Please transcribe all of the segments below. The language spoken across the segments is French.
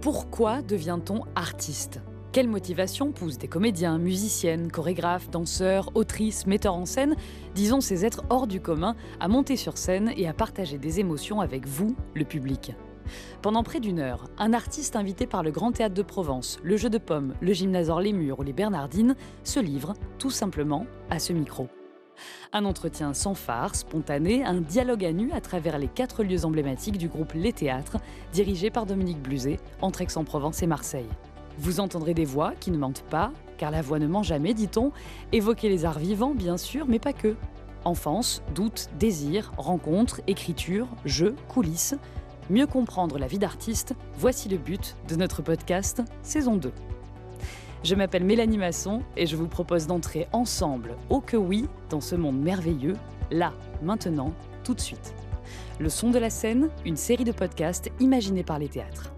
Pourquoi devient-on artiste? Quelle motivation pousse des comédiens, musiciennes, chorégraphes, danseurs, autrices, metteurs en scène, disons ces êtres hors du commun, à monter sur scène et à partager des émotions avec vous, le public? Pendant près d'une heure, un artiste invité par le Grand Théâtre de Provence, le Jeu de Pommes, le Gymnaseur Les Murs ou les Bernardines se livre, tout simplement, à ce micro. Un entretien sans phare, spontané, un dialogue à nu à travers les quatre lieux emblématiques du groupe Les Théâtres, dirigé par Dominique Bluzet, entre Aix-en-Provence et Marseille. Vous entendrez des voix qui ne mentent pas, car la voix ne ment jamais, dit-on, évoquer les arts vivants, bien sûr, mais pas que. Enfance, doute, désir, rencontres, écriture, jeux, coulisses. Mieux comprendre la vie d'artiste, voici le but de notre podcast saison 2. Je m'appelle Mélanie Masson et je vous propose d'entrer ensemble, au que oui, dans ce monde merveilleux, là, maintenant, tout de suite. Le son de la scène, une série de podcasts imaginés par les théâtres.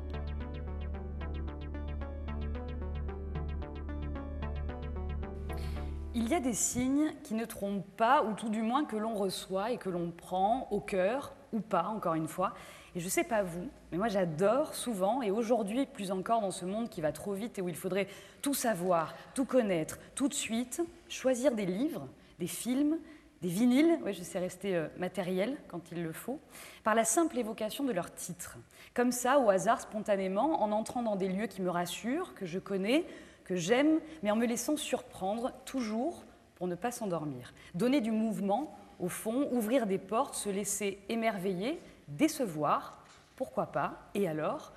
Il y a des signes qui ne trompent pas, ou tout du moins que l'on reçoit et que l'on prend au cœur, ou pas, encore une fois. Et je ne sais pas vous, mais moi j'adore souvent, et aujourd'hui plus encore dans ce monde qui va trop vite et où il faudrait tout savoir, tout connaître, tout de suite, choisir des livres, des films, des vinyles, oui, je sais rester euh, matériel quand il le faut, par la simple évocation de leur titre. Comme ça, au hasard, spontanément, en entrant dans des lieux qui me rassurent, que je connais, que j'aime, mais en me laissant surprendre, toujours pour ne pas s'endormir. Donner du mouvement, au fond, ouvrir des portes, se laisser émerveiller, décevoir, pourquoi pas, et alors?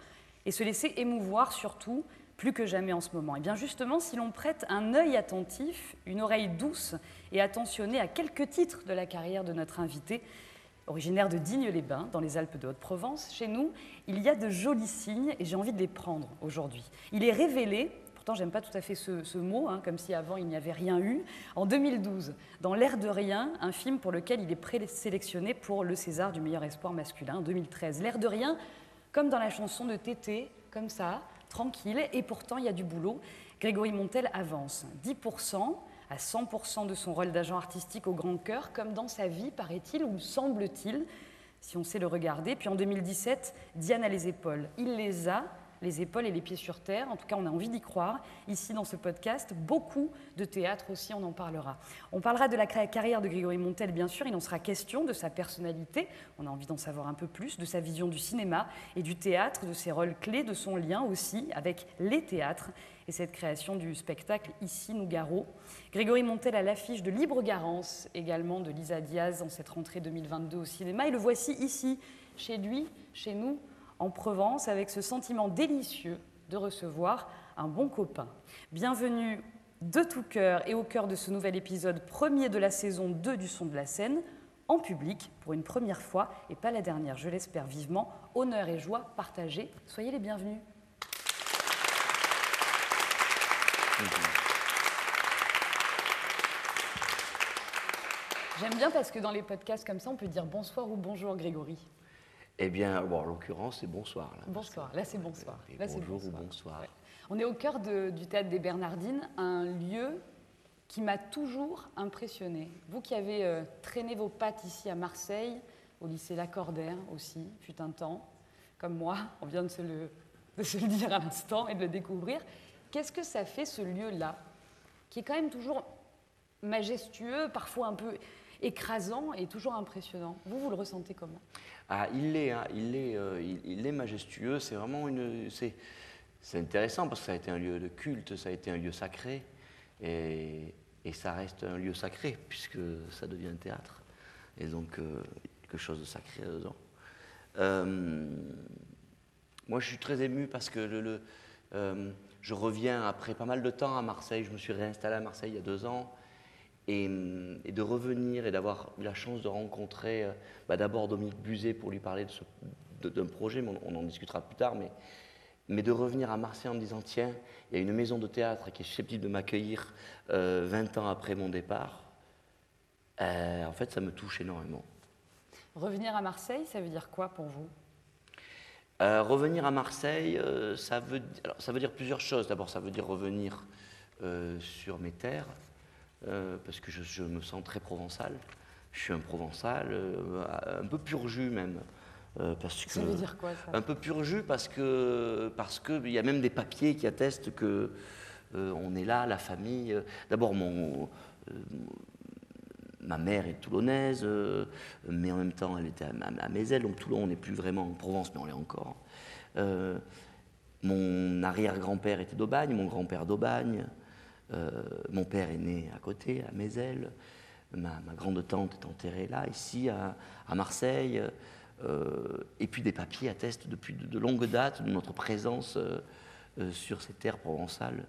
Et se laisser émouvoir surtout, plus que jamais en ce moment. Et bien justement, si l'on prête un œil attentif, une oreille douce et attentionnée à quelques titres de la carrière de notre invité, originaire de Digne-les-Bains, dans les Alpes de Haute-Provence, chez nous, il y a de jolis signes et j'ai envie de les prendre aujourd'hui. Il est révélé pourtant j'aime pas tout à fait ce, mot, hein, comme si avant il n'y avait rien eu, en 2012, dans L'air de rien, un film pour lequel il est présélectionné pour le César du meilleur espoir masculin, en 2013. L'air de rien, comme dans la chanson de Tété, comme ça, tranquille, et pourtant il y a du boulot. Grégory Montel avance 10% à 100% de son rôle d'agent artistique au grand cœur, comme dans sa vie, paraît-il, ou semble-t-il, si on sait le regarder. Puis en 2017, Diane a les épaules. Il les a, les épaules et les pieds sur terre. En tout cas, on a envie d'y croire. Ici, dans ce podcast, beaucoup de théâtre aussi, on en parlera. On parlera de la carrière de Grégory Montel, bien sûr. Il en sera question de sa personnalité. On a envie d'en savoir un peu plus, de sa vision du cinéma et du théâtre, de ses rôles clés, de son lien aussi avec les théâtres et cette création du spectacle Ici Nougaro. Grégory Montel à l'affiche de Libre Garance, également de Lisa Diaz en cette rentrée 2022 au cinéma. Et le voici ici, chez lui, chez nous, en Provence avec ce sentiment délicieux de recevoir un bon copain. Bienvenue de tout cœur et au cœur de ce nouvel épisode premier de la saison 2 du Son de la scène, en public pour une première fois et pas la dernière, je l'espère vivement. Honneur et joie partagés. Soyez les bienvenus. J'aime bien parce que dans les podcasts comme ça, on peut dire bonsoir ou bonjour Grégory. Eh bien, bon, en l'occurrence, c'est bonsoir. Là, bonsoir, là c'est bonsoir. Là, bonjour bonsoir. ou bonsoir. On est au cœur du théâtre des Bernardines, un lieu qui m'a toujours impressionné. Vous qui avez euh, traîné vos pattes ici à Marseille, au lycée Lacordaire aussi, fut un temps, comme moi, on vient de se le, de se le dire à l'instant et de le découvrir. Qu'est-ce que ça fait ce lieu-là, qui est quand même toujours majestueux, parfois un peu écrasant et toujours impressionnant. Vous, vous le ressentez comment? Ah, il l'est, hein, il, est, euh, il, est majestueux. C'est vraiment une. C'est, intéressant parce que ça a été un lieu de culte, ça a été un lieu sacré, et, et ça reste un lieu sacré puisque ça devient un théâtre. Et donc euh, quelque chose de sacré dedans. Euh, moi, je suis très ému parce que je reviens après pas mal de temps à Marseille. Je me suis réinstallé à Marseille il y a deux ans. Et, de revenir et d'avoir eu la chance de rencontrer euh, bah, d'abord Dominique Buzet pour lui parler d'un projet, mais on, en discutera plus tard, mais, mais de revenir à Marseille en me disant tiens, il y a une maison de théâtre qui est susceptible de m'accueillir 20 euh, ans après mon départ, euh, en fait ça me touche énormément. Revenir à Marseille, ça veut dire quoi pour vous? Revenir à Marseille, ça, veut, ça veut dire plusieurs choses. D'abord, ça veut dire revenir sur mes terres, euh, parce que je, me sens très provençal. Je suis un provençal, euh, un peu pur jus même. parce que, ça veut dire quoi ça? Un peu pur jus parce que parce qu'il y a même des papiers qui attestent que on est là, la famille. D'abord, mon, ma mère est toulonnaise, mais en même temps, elle était à, à, Mézel, donc Toulon, on n'est plus vraiment en Provence, mais on l'est encore. mon arrière-grand-père était d'Aubagne, mon grand-père d'Aubagne. Mon père est né à côté, à Mézel. Ma, grande tante est enterrée là, ici, à, Marseille. Euh, et puis des papiers attestent depuis de, longues dates de notre présence euh, euh, sur ces terres provençales.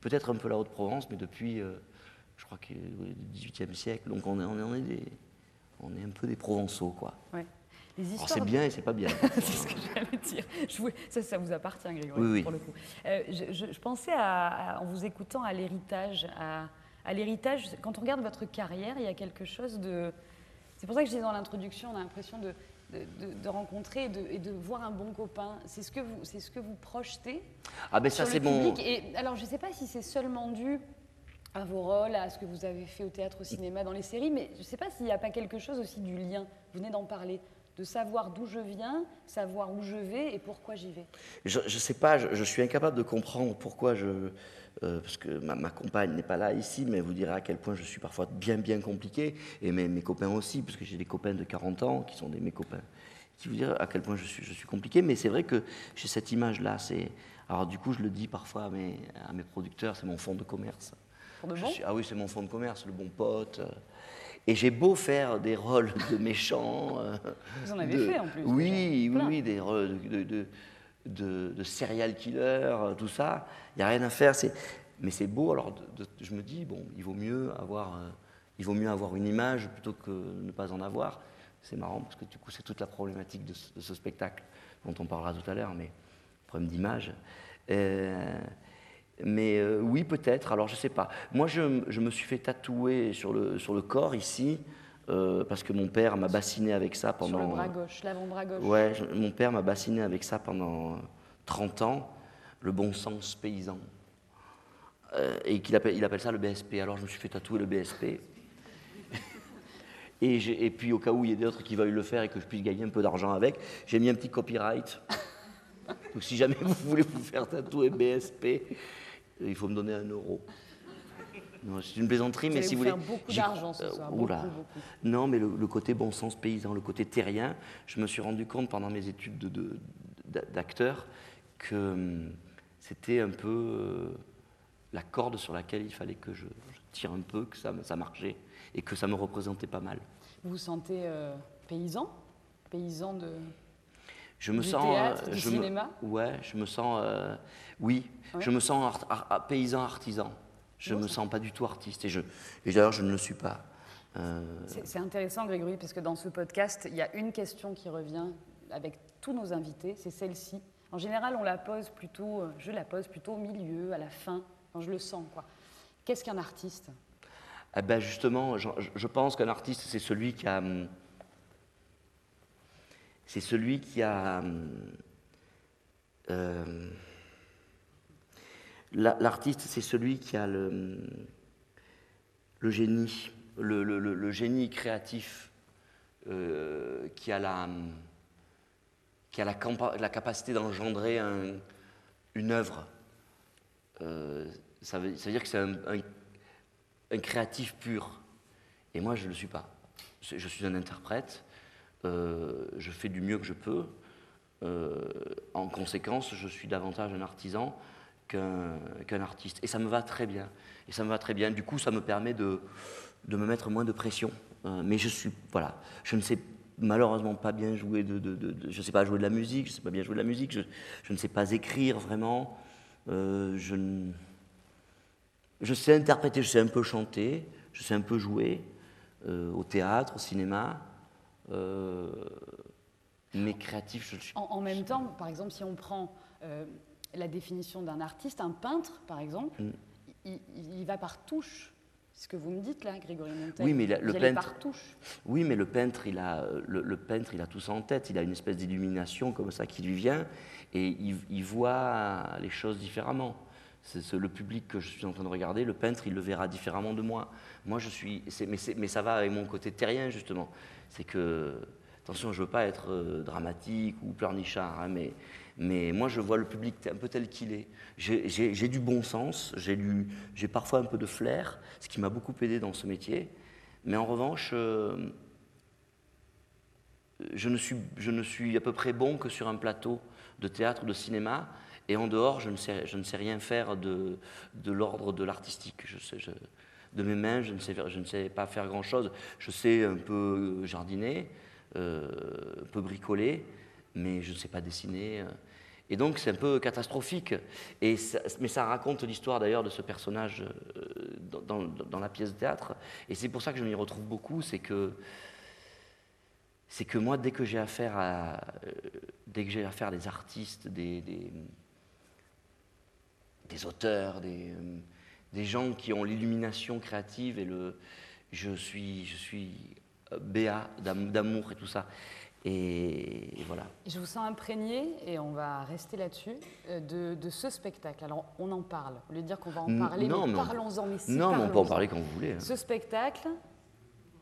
Peut-être un peu la Haute-Provence, mais depuis, je crois que le XVIIIe siècle. Donc on est, on est, des, on est un peu des Provençaux, quoi. Ouais. C'est bien et c'est pas bien. c'est ce que j'allais dire. Ça, ça vous appartient, Grégory, oui, oui. pour le coup. je, pensais, en vous écoutant, à l'héritage, à, à l'héritage, quand on regarde votre carrière, il y a quelque chose de... C'est pour ça que je disais dans l'introduction, on a l'impression de, de, rencontrer et de, voir un bon copain. C'est ce que vous, c'est ce que vous projetez. Ah ben ça c'est bon. Et alors je ne sais pas si c'est seulement dû à vos rôles, à ce que vous avez fait au théâtre, au cinéma, dans les séries, mais je ne sais pas s'il n'y a pas quelque chose aussi du lien. Vous venez d'en parler de savoir d'où je viens, savoir où je vais et pourquoi j'y vais. Je ne sais pas, je, suis incapable de comprendre pourquoi je, euh, parce que ma, compagne n'est pas là ici, mais elle vous dira à quel point je suis parfois bien, bien compliqué, et mes, mes copains aussi, parce que j'ai des copains de 40 ans qui sont des, mes copains, qui vous diront à quel point je suis, je suis compliqué, mais c'est vrai que j'ai cette image-là. Alors du coup, je le dis parfois à mes, à mes producteurs, c'est mon fonds de commerce. De bon? ah oui, c'est mon fonds de commerce, le bon pote. Et j'ai beau faire des rôles de méchants. Euh, vous en avez fait en plus. Oui, oui, oui, des rôles de, de de, serial killer, tout ça. Il n'y a rien à faire. Mais c'est beau. Alors, je me dis, bon, il vaut, mieux avoir, euh, il vaut mieux avoir une image plutôt que ne pas en avoir. C'est marrant parce que du coup, c'est toute la problématique de ce, spectacle dont on parlera tout à l'heure, mais problème d'image. Euh, mais euh, oui, peut-être. Alors, je ne sais pas. Moi, je, je, me suis fait tatouer sur le, sur le corps ici euh, parce que mon père m'a bassiné avec ça pendant. Sur le bras gauche, l'avant-bras gauche. Ouais, mon père m'a bassiné avec ça pendant 30 ans, le bon sens paysan. Euh, et qu'il appelle, il appelle ça le BSP. Alors je me suis fait tatouer le BSP. et, et, puis au cas où il y ait d'autres qui veulent le faire et que je puisse gagner un peu d'argent avec, j'ai mis un petit copyright. Donc si jamais vous voulez vous faire tatouer BSP, il faut me donner un euro. C'est une plaisanterie, vous mais si vous voulez. beaucoup d'argent ce soir. Non, mais le, côté bon sens paysan, le côté terrien, je me suis rendu compte pendant mes études d'acteur que hum, c'était un peu euh, la corde sur laquelle il fallait que je, tire un peu, que ça, ça, marchait et que ça me représentait pas mal. Vous vous sentez euh, paysan? Paysan de. Je me du sens. Théâtre, euh, du je cinéma? Ouais, je me sens. oui, je me sens paysan artisan. Je ne me sens pas du tout artiste et, je, et d'ailleurs je ne le suis pas. Euh, c'est intéressant Grégory parce que dans ce podcast, il y a une question qui revient avec tous nos invités, c'est celle-ci. En général, on la pose plutôt, euh, je la pose plutôt au milieu, à la fin, quand je le sens. quoi. Qu'est-ce qu'un artiste? Eh ben Justement, je, je pense qu'un artiste, c'est celui qui a... C'est celui qui a... Hum, euh, L'artiste, c'est celui qui a le, génie, le, génie créatif, euh, qui a la, qui a la, capacité d'engendrer un, une œuvre. Euh, ça, veut, dire que c'est un, créatif pur. Et moi, je ne le suis pas. Je suis un interprète, euh, je fais du mieux que je peux. en conséquence, je suis davantage un artisan qu'un artiste. Et ça me va très bien. Et ça me va très bien. Du coup, ça me permet de, de me mettre moins de pression. Euh, mais je suis, voilà, je ne sais malheureusement pas bien jouer de, de, je ne sais pas jouer de la musique, je ne sais pas bien jouer de la musique, je, je ne sais pas écrire vraiment, euh, je, je sais interpréter, je sais un peu chanter, je sais un peu jouer euh, au théâtre, au cinéma, mais créatif, je suis. En, en même temps, par exemple, si on prend la définition d'un artiste, un peintre par exemple, mm. il, va par touche. Ce que vous me dites là, Grégory Montel. Oui, mais le peintre. Par touche. Oui, mais le peintre, il a le, peintre, il a tout ça en tête. Il a une espèce d'illumination comme ça qui lui vient, et il, voit les choses différemment. C'est le public que je suis en train de regarder, le peintre, il le verra différemment de moi. Moi, je suis. Mais, mais, ça va avec mon côté terrien justement. C'est que Attention, je ne veux pas être euh, dramatique ou pleurnichard, hein, mais, moi je vois le public un peu tel qu'il est. J'ai du bon sens, j'ai parfois un peu de flair, ce qui m'a beaucoup aidé dans ce métier. Mais en revanche, euh, je, ne suis, je ne suis à peu près bon que sur un plateau de théâtre, de cinéma, et en dehors, je ne sais, je ne sais rien faire de, l'ordre de l'artistique. De mes mains, je ne, sais, je ne sais pas faire grand-chose. Je sais un peu jardiner, euh, un peu bricoler, mais je ne sais pas dessiner. Et donc c'est un peu catastrophique. Et mais ça raconte l'histoire d'ailleurs de ce personnage euh, dans, dans, la pièce de théâtre. Et c'est pour ça que je m'y retrouve beaucoup, c'est que c'est que moi, dès que j'ai affaire à, euh, affaire à des artistes, des, des auteurs, des, des gens qui ont l'illumination créative et le, je suis, je suis béat d'amour et tout ça. Et, voilà. Je vous sens imprégné, et on va rester là-dessus, euh, de, de, ce spectacle. Alors, on en parle. Au lieu de dire qu'on va en parler, non, mais parlons-en. Mais si, non, mais on peut en parler quand vous voulez. Hein. Ce spectacle,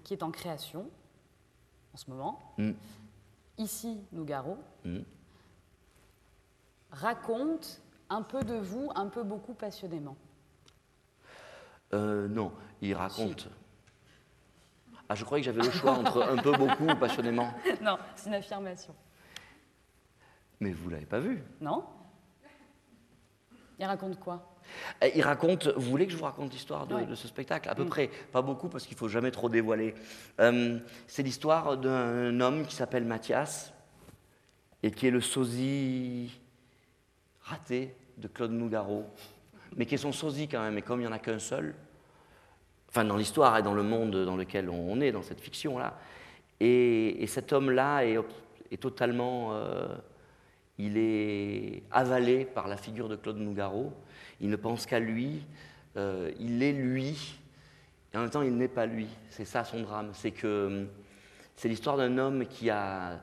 qui est en création en ce moment, mm. ici, Nougaro, mm. raconte un peu de vous, un peu beaucoup passionnément. Euh, non, il raconte. Ah, je croyais que j'avais le choix entre un peu, beaucoup ou passionnément. Non, c'est une affirmation. Mais vous ne l'avez pas vu Non. Il raconte quoi? Eh, il raconte, vous voulez que je vous raconte l'histoire de, ce spectacle? À peu mm. près, pas beaucoup parce qu'il ne faut jamais trop dévoiler. Euh, c'est l'histoire d'un homme qui s'appelle Mathias et qui est le sosie raté de Claude Nougaro, mais qui est son sosie quand même, et comme il n'y en a qu'un seul, enfin dans l'histoire et dans le monde dans lequel on est, dans cette fiction-là. Et, cet homme-là est, totalement... Euh, il est avalé par la figure de Claude Nougaro. Il ne pense qu'à lui. Euh, il est lui. Et en même temps, il n'est pas lui. C'est ça son drame. C'est que c'est l'histoire d'un homme qui a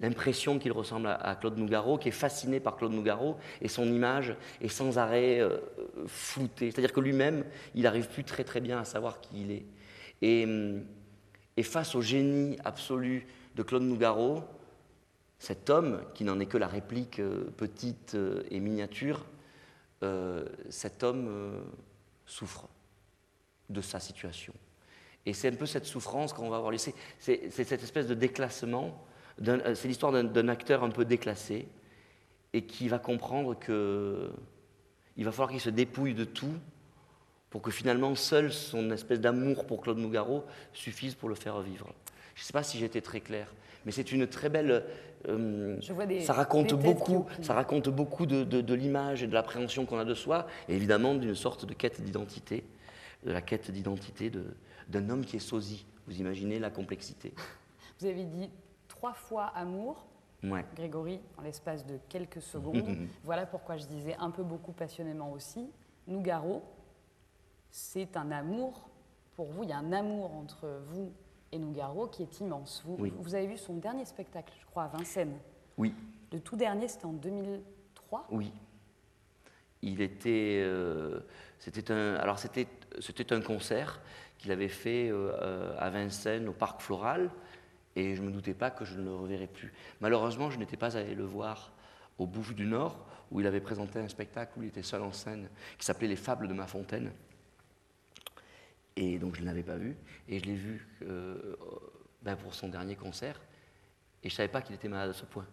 l'impression qu'il ressemble à, Claude Nougaro, qui est fasciné par Claude Nougaro, et son image est sans arrêt euh, floutée. C'est-à-dire que lui-même, il n'arrive plus très très bien à savoir qui il est. Et, et face au génie absolu de Claude Nougaro, cet homme, qui n'en est que la réplique euh, petite euh, et miniature, cet homme souffre de sa situation. Et c'est un peu cette souffrance qu'on va avoir laissée, c'est cette espèce de déclassement euh, c'est l'histoire d'un acteur un peu déclassé et qui va comprendre que il va falloir qu'il se dépouille de tout pour que finalement seul son espèce d'amour pour Claude Nougaro suffise pour le faire vivre. Je ne sais pas si j'étais très clair, mais c'est une très belle. Euh, ça raconte beaucoup, ça raconte beaucoup de, de l'image et de l'appréhension qu'on a de soi, et évidemment d'une sorte de quête d'identité, de la quête d'identité d'un homme qui est sosie. Vous imaginez la complexité. Vous avez dit trois fois amour, Grégory, en l'espace de quelques secondes. voilà pourquoi je disais un peu beaucoup passionnément aussi. Nougaro, c'est un amour pour vous, il y a un amour entre vous et Nougaro qui est immense. Vous, vous avez vu son dernier spectacle, je crois, à Vincennes. Oui. Le tout dernier, c'était en 2003 Oui. Il était. Euh, c'était un, alors, c'était, c'était un concert qu'il avait fait euh, à Vincennes, au Parc Floral et je ne me doutais pas que je ne le reverrais plus. Malheureusement, je n'étais pas allé le voir au Bouffe du Nord, où il avait présenté un spectacle où il était seul en scène, qui s'appelait Les Fables de ma fontaine. Et donc je ne l'avais pas vu, et je l'ai vu euh, ben, pour son dernier concert, et je ne savais pas qu'il était malade à ce point.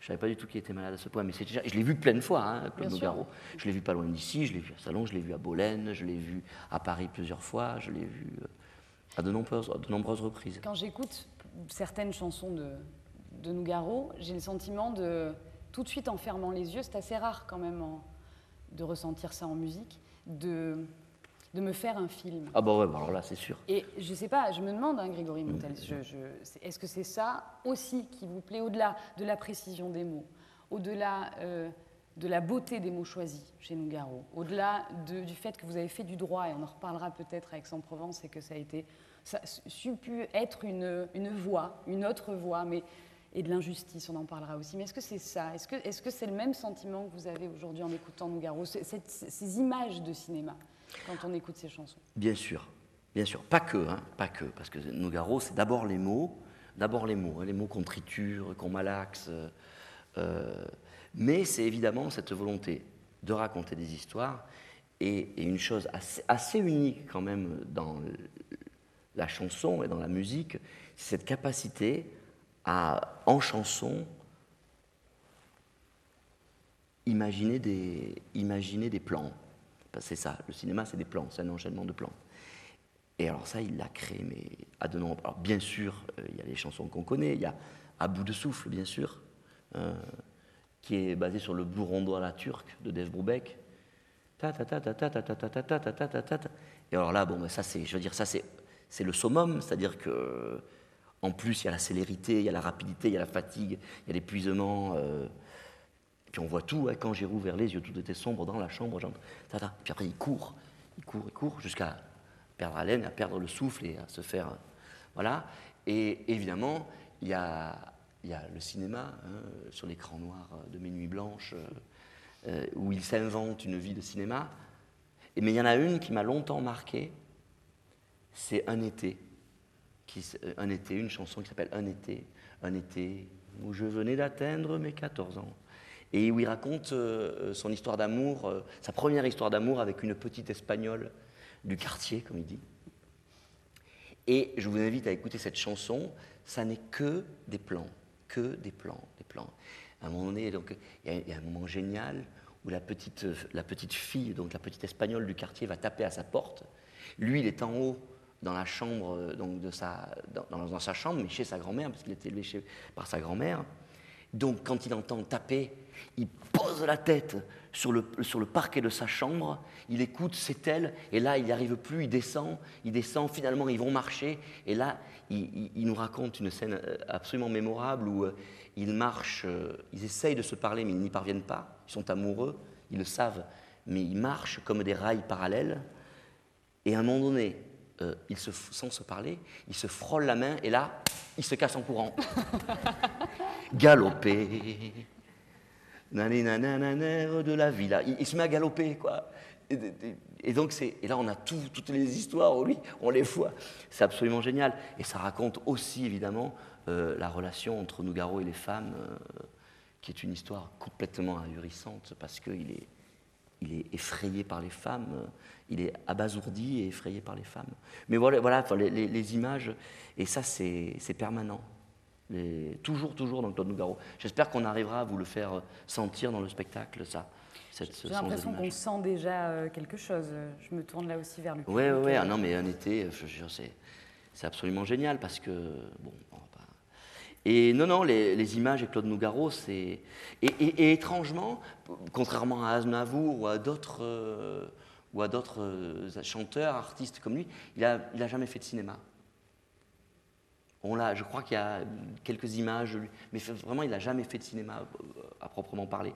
Je ne savais pas du tout qu'il était malade à ce point, mais déjà, je l'ai vu plein de fois, hein, Claude Nogaro. Je l'ai vu pas loin d'ici, je l'ai vu à Salon, je l'ai vu à Bolène, je l'ai vu à Paris plusieurs fois, je l'ai vu euh, à de nombreuses, à de nombreuses reprises. Quand j'écoute certaines chansons de, de Nougaro, j'ai le sentiment de, tout de suite en fermant les yeux, c'est assez rare quand même de ressentir ça en musique, de, de me faire un film. Ah bah ouais, bah alors là c'est sûr. Et je sais pas, je me demande, hein, Grégory Montel, est-ce que c'est ça aussi qui vous plaît, au-delà de la précision des mots, au-delà euh, de la beauté des mots choisis chez Nougaro, au-delà du fait que vous avez fait du droit, et on en reparlera peut-être avec Aix-en-Provence, et que ça a été ça a pu être une, une voix, une autre voix, mais et de l'injustice, on en parlera aussi. Mais est-ce que c'est ça? Est-ce que c'est -ce c'est le même sentiment que vous avez aujourd'hui en écoutant Nougaro, ces images de cinéma, quand on écoute ces chansons? Bien sûr, bien sûr. Pas que, hein, pas que, parce que Nougaro, c'est d'abord les mots, d'abord les mots, hein, les mots qu'on triture, qu'on malaxe. Euh, mais c'est évidemment cette volonté de raconter des histoires et, une chose assez, unique quand même dans la chanson et dans la musique, c'est cette capacité à, en chanson, imaginer des, plans. C'est ça, le cinéma c'est des plans, c'est un enchaînement de plans. Et alors ça, il l'a créé, mais à de nombreux... Alors bien sûr, euh, il y a les chansons qu'on connaît, il y a À bout de souffle, bien sûr, euh, qui est basé sur le bourron à la turque de Dave Brubeck. Et alors là, bon, ça c'est, je veux dire, ça c'est, c'est le summum, c'est-à-dire que en plus il y a la célérité, il y a la rapidité, il y a la fatigue, il y a l'épuisement. Euh, puis on voit tout. Hein, quand j'ai rouvert les yeux, tout était sombre dans la chambre. Puis après il court, il court, il court jusqu'à perdre haleine, à perdre le souffle et à se faire, voilà. Et évidemment, il y a, il y a le cinéma hein, sur l'écran noir de Mes Nuits Blanches. Euh, où il s'invente une vie de cinéma. Mais il y en a une qui m'a longtemps marqué, c'est Un été. Qui, euh, un été, une chanson qui s'appelle Un été, un été où je venais d'atteindre mes 14 ans. Et où il raconte euh, son histoire d'amour, sa première histoire d'amour avec une petite espagnole du quartier, comme il dit. Et je vous invite à écouter cette chanson. Ça n'est que des plans, que des plans, des plans à un moment donné, il y, a un moment génial où la petite, la petite fille, donc la petite espagnole du quartier, va taper à sa porte. Lui, il est en haut dans la chambre, donc de sa, dans, dans sa chambre, mais chez sa grand-mère, parce qu'il était élevé chez, par sa grand-mère. Donc, quand il entend taper, il pose la tête sur le, sur le parquet de sa chambre, il écoute, c'est elle, et là, il n'y arrive plus, il descend, il descend, finalement, ils vont marcher, et là, il, il nous raconte une scène euh, absolument mémorable où euh, ils marchent, euh, ils essayent de se parler, mais ils n'y parviennent pas. Ils sont amoureux, ils le savent, mais ils marchent comme des rails parallèles. Et à un moment donné, euh, ils se, sans se parler, ils se frôlent la main et là, ils se cassent en courant. Galoper. de la vie. Là. Il, se met à galoper, quoi. Et, donc, c'est, et là, on a toutes les histoires, lui, on les voit. C'est absolument génial. Et ça raconte aussi, évidemment, euh, la relation entre Nougaro et les femmes, euh, qui est une histoire complètement ahurissante parce qu'il est, il est effrayé par les femmes, il est abasourdi et effrayé par les femmes. Mais voilà, voilà les, images, et ça c'est permanent. toujours, toujours dans Claude Nougaro. J'espère qu'on arrivera à vous le faire sentir dans le spectacle, ça. J'ai l'impression qu'on sent déjà quelque chose. Je me tourne là aussi vers le Oui, oui, oui. Ah non, mais un été, c'est absolument génial parce que, bon, et non, non, les, images et Claude Nougaro, c'est. Et, étrangement, contrairement à Aznavour ou à d'autres. Euh, ou à d'autres euh, chanteurs, artistes comme lui, il n'a il a jamais fait de cinéma. On l'a, je crois qu'il y a quelques images, mais vraiment, il n'a jamais fait de cinéma euh, à proprement parler.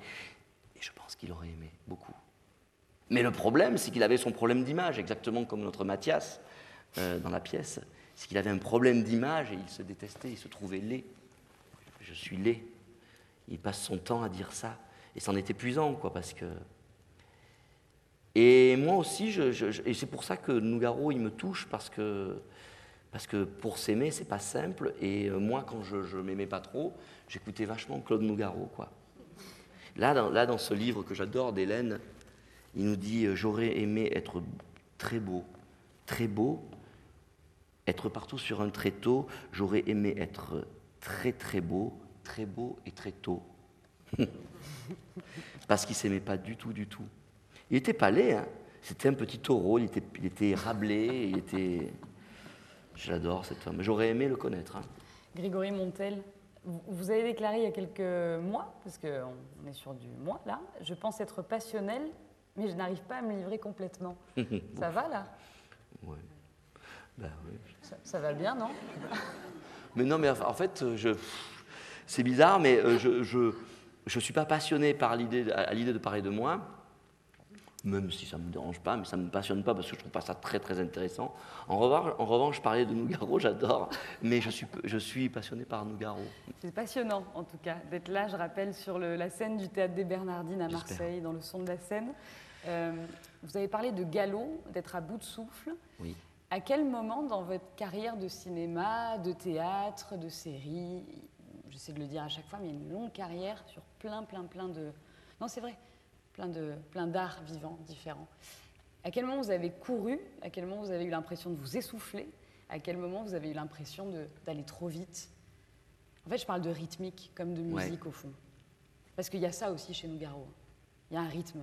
Et je pense qu'il aurait aimé beaucoup. Mais le problème, c'est qu'il avait son problème d'image, exactement comme notre Mathias dans la pièce. C'est qu'il avait un problème d'image et il se détestait, il se trouvait laid je suis laid. Il passe son temps à dire ça. Et c'en est épuisant, quoi, parce que. Et moi aussi, et c'est pour ça que Nougaro, il me touche, parce que, parce que pour s'aimer, c'est pas simple. Et euh, moi, quand je, ne m'aimais pas trop, j'écoutais vachement Claude Nougaro, quoi. Là dans, là, dans ce livre que j'adore d'Hélène, il nous dit J'aurais aimé être très beau, très beau, être partout sur un tréteau, j'aurais aimé être très très beau, très beau et très tôt. Parce qu'il ne s'aimait pas du tout, du tout. Il n'était pas laid, hein. c'était un petit taureau, il était, il était rablé, il était... J'adore cet homme, j'aurais aimé le connaître. Hein. Grégory Montel, vous avez déclaré il y a quelques mois, parce qu'on est sur du mois là, je pense être passionnel, mais je n'arrive pas à me livrer complètement. ça va là? Ouais. Ben, oui. ça va bien, non? Mais non, mais en fait, c'est bizarre, mais euh, je ne suis pas passionné par l'idée, à l'idée de parler de moi, même si ça ne me dérange pas, mais ça ne me passionne pas parce que je trouve pas ça très très intéressant. En revanche, en revanche parler de Nougaro, j'adore, mais je suis, je suis passionné par Nougaro. C'est passionnant en tout cas d'être là, je rappelle, sur la scène du Théâtre des Bernardines à Marseille, dans le son de la scène. Euh, vous avez parlé de galop, d'être à bout de souffle. Oui. À quel moment dans votre carrière de cinéma, de théâtre, de série, j'essaie de le dire à chaque fois, mais une longue carrière sur plein, plein, plein de... Non, c'est vrai, plein de plein d'arts vivants différents. À quel moment vous avez couru? À quel moment vous avez eu l'impression de vous essouffler? À quel moment vous avez eu l'impression d'aller trop vite? En fait, je parle de rythmique comme de musique au fond. Parce qu'il y a ça aussi chez Nougaro. Il y a un rythme.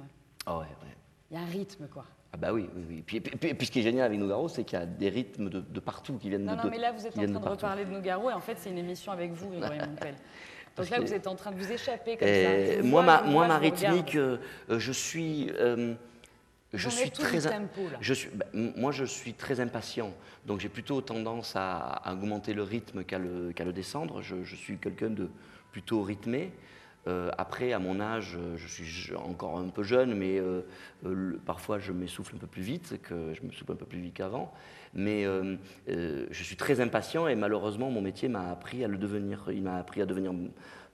Oh ouais, ouais. Il y a un rythme, quoi. Ah bah oui, oui, oui. Puis, puis, ce qui est génial avec Nougaro, c'est qu'il y a des rythmes de, partout qui viennent non, de Non, mais là, vous êtes en train de, reparler de Nougaro, et en fait, c'est une émission avec vous, Grégory Montel. Donc là, vous êtes en train de vous échapper comme ça. Moi, ma, moi, ma rythmique, euh, je suis... Euh, je suis très, je suis, moi, je suis très impatient, donc j'ai plutôt tendance à, augmenter le rythme qu'à le, le, descendre. Je, je suis quelqu'un de plutôt rythmé. Euh, après, à mon âge, je suis encore un peu jeune, mais euh, euh, parfois je m'essouffle un peu plus vite, que je me souffle un peu plus vite qu'avant. Mais je suis très impatient et malheureusement, mon métier m'a appris à le devenir. Il m'a appris à devenir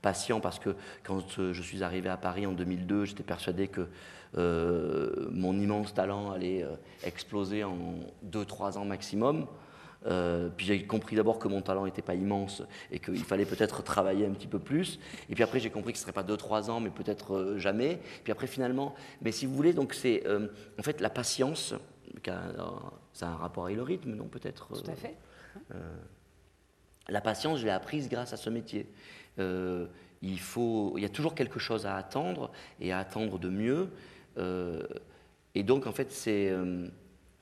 patient parce que quand je suis arrivé à Paris en 2002, j'étais persuadé que mon immense talent allait exploser en 2-3 ans maximum. Euh, puis j'ai compris d'abord que mon talent n'était pas immense et qu'il fallait peut-être travailler un petit peu plus. Et puis après, j'ai compris que ce ne serait pas 2-3 ans, mais peut-être euh, jamais. Puis après, finalement, mais si vous voulez, donc c'est euh, en fait la patience. Ça a un rapport avec le rythme, non peut-être Tout à fait. la patience, je l'ai apprise grâce à ce métier. il, faut, il y a toujours quelque chose à attendre et à attendre de mieux. et donc, en fait, c'est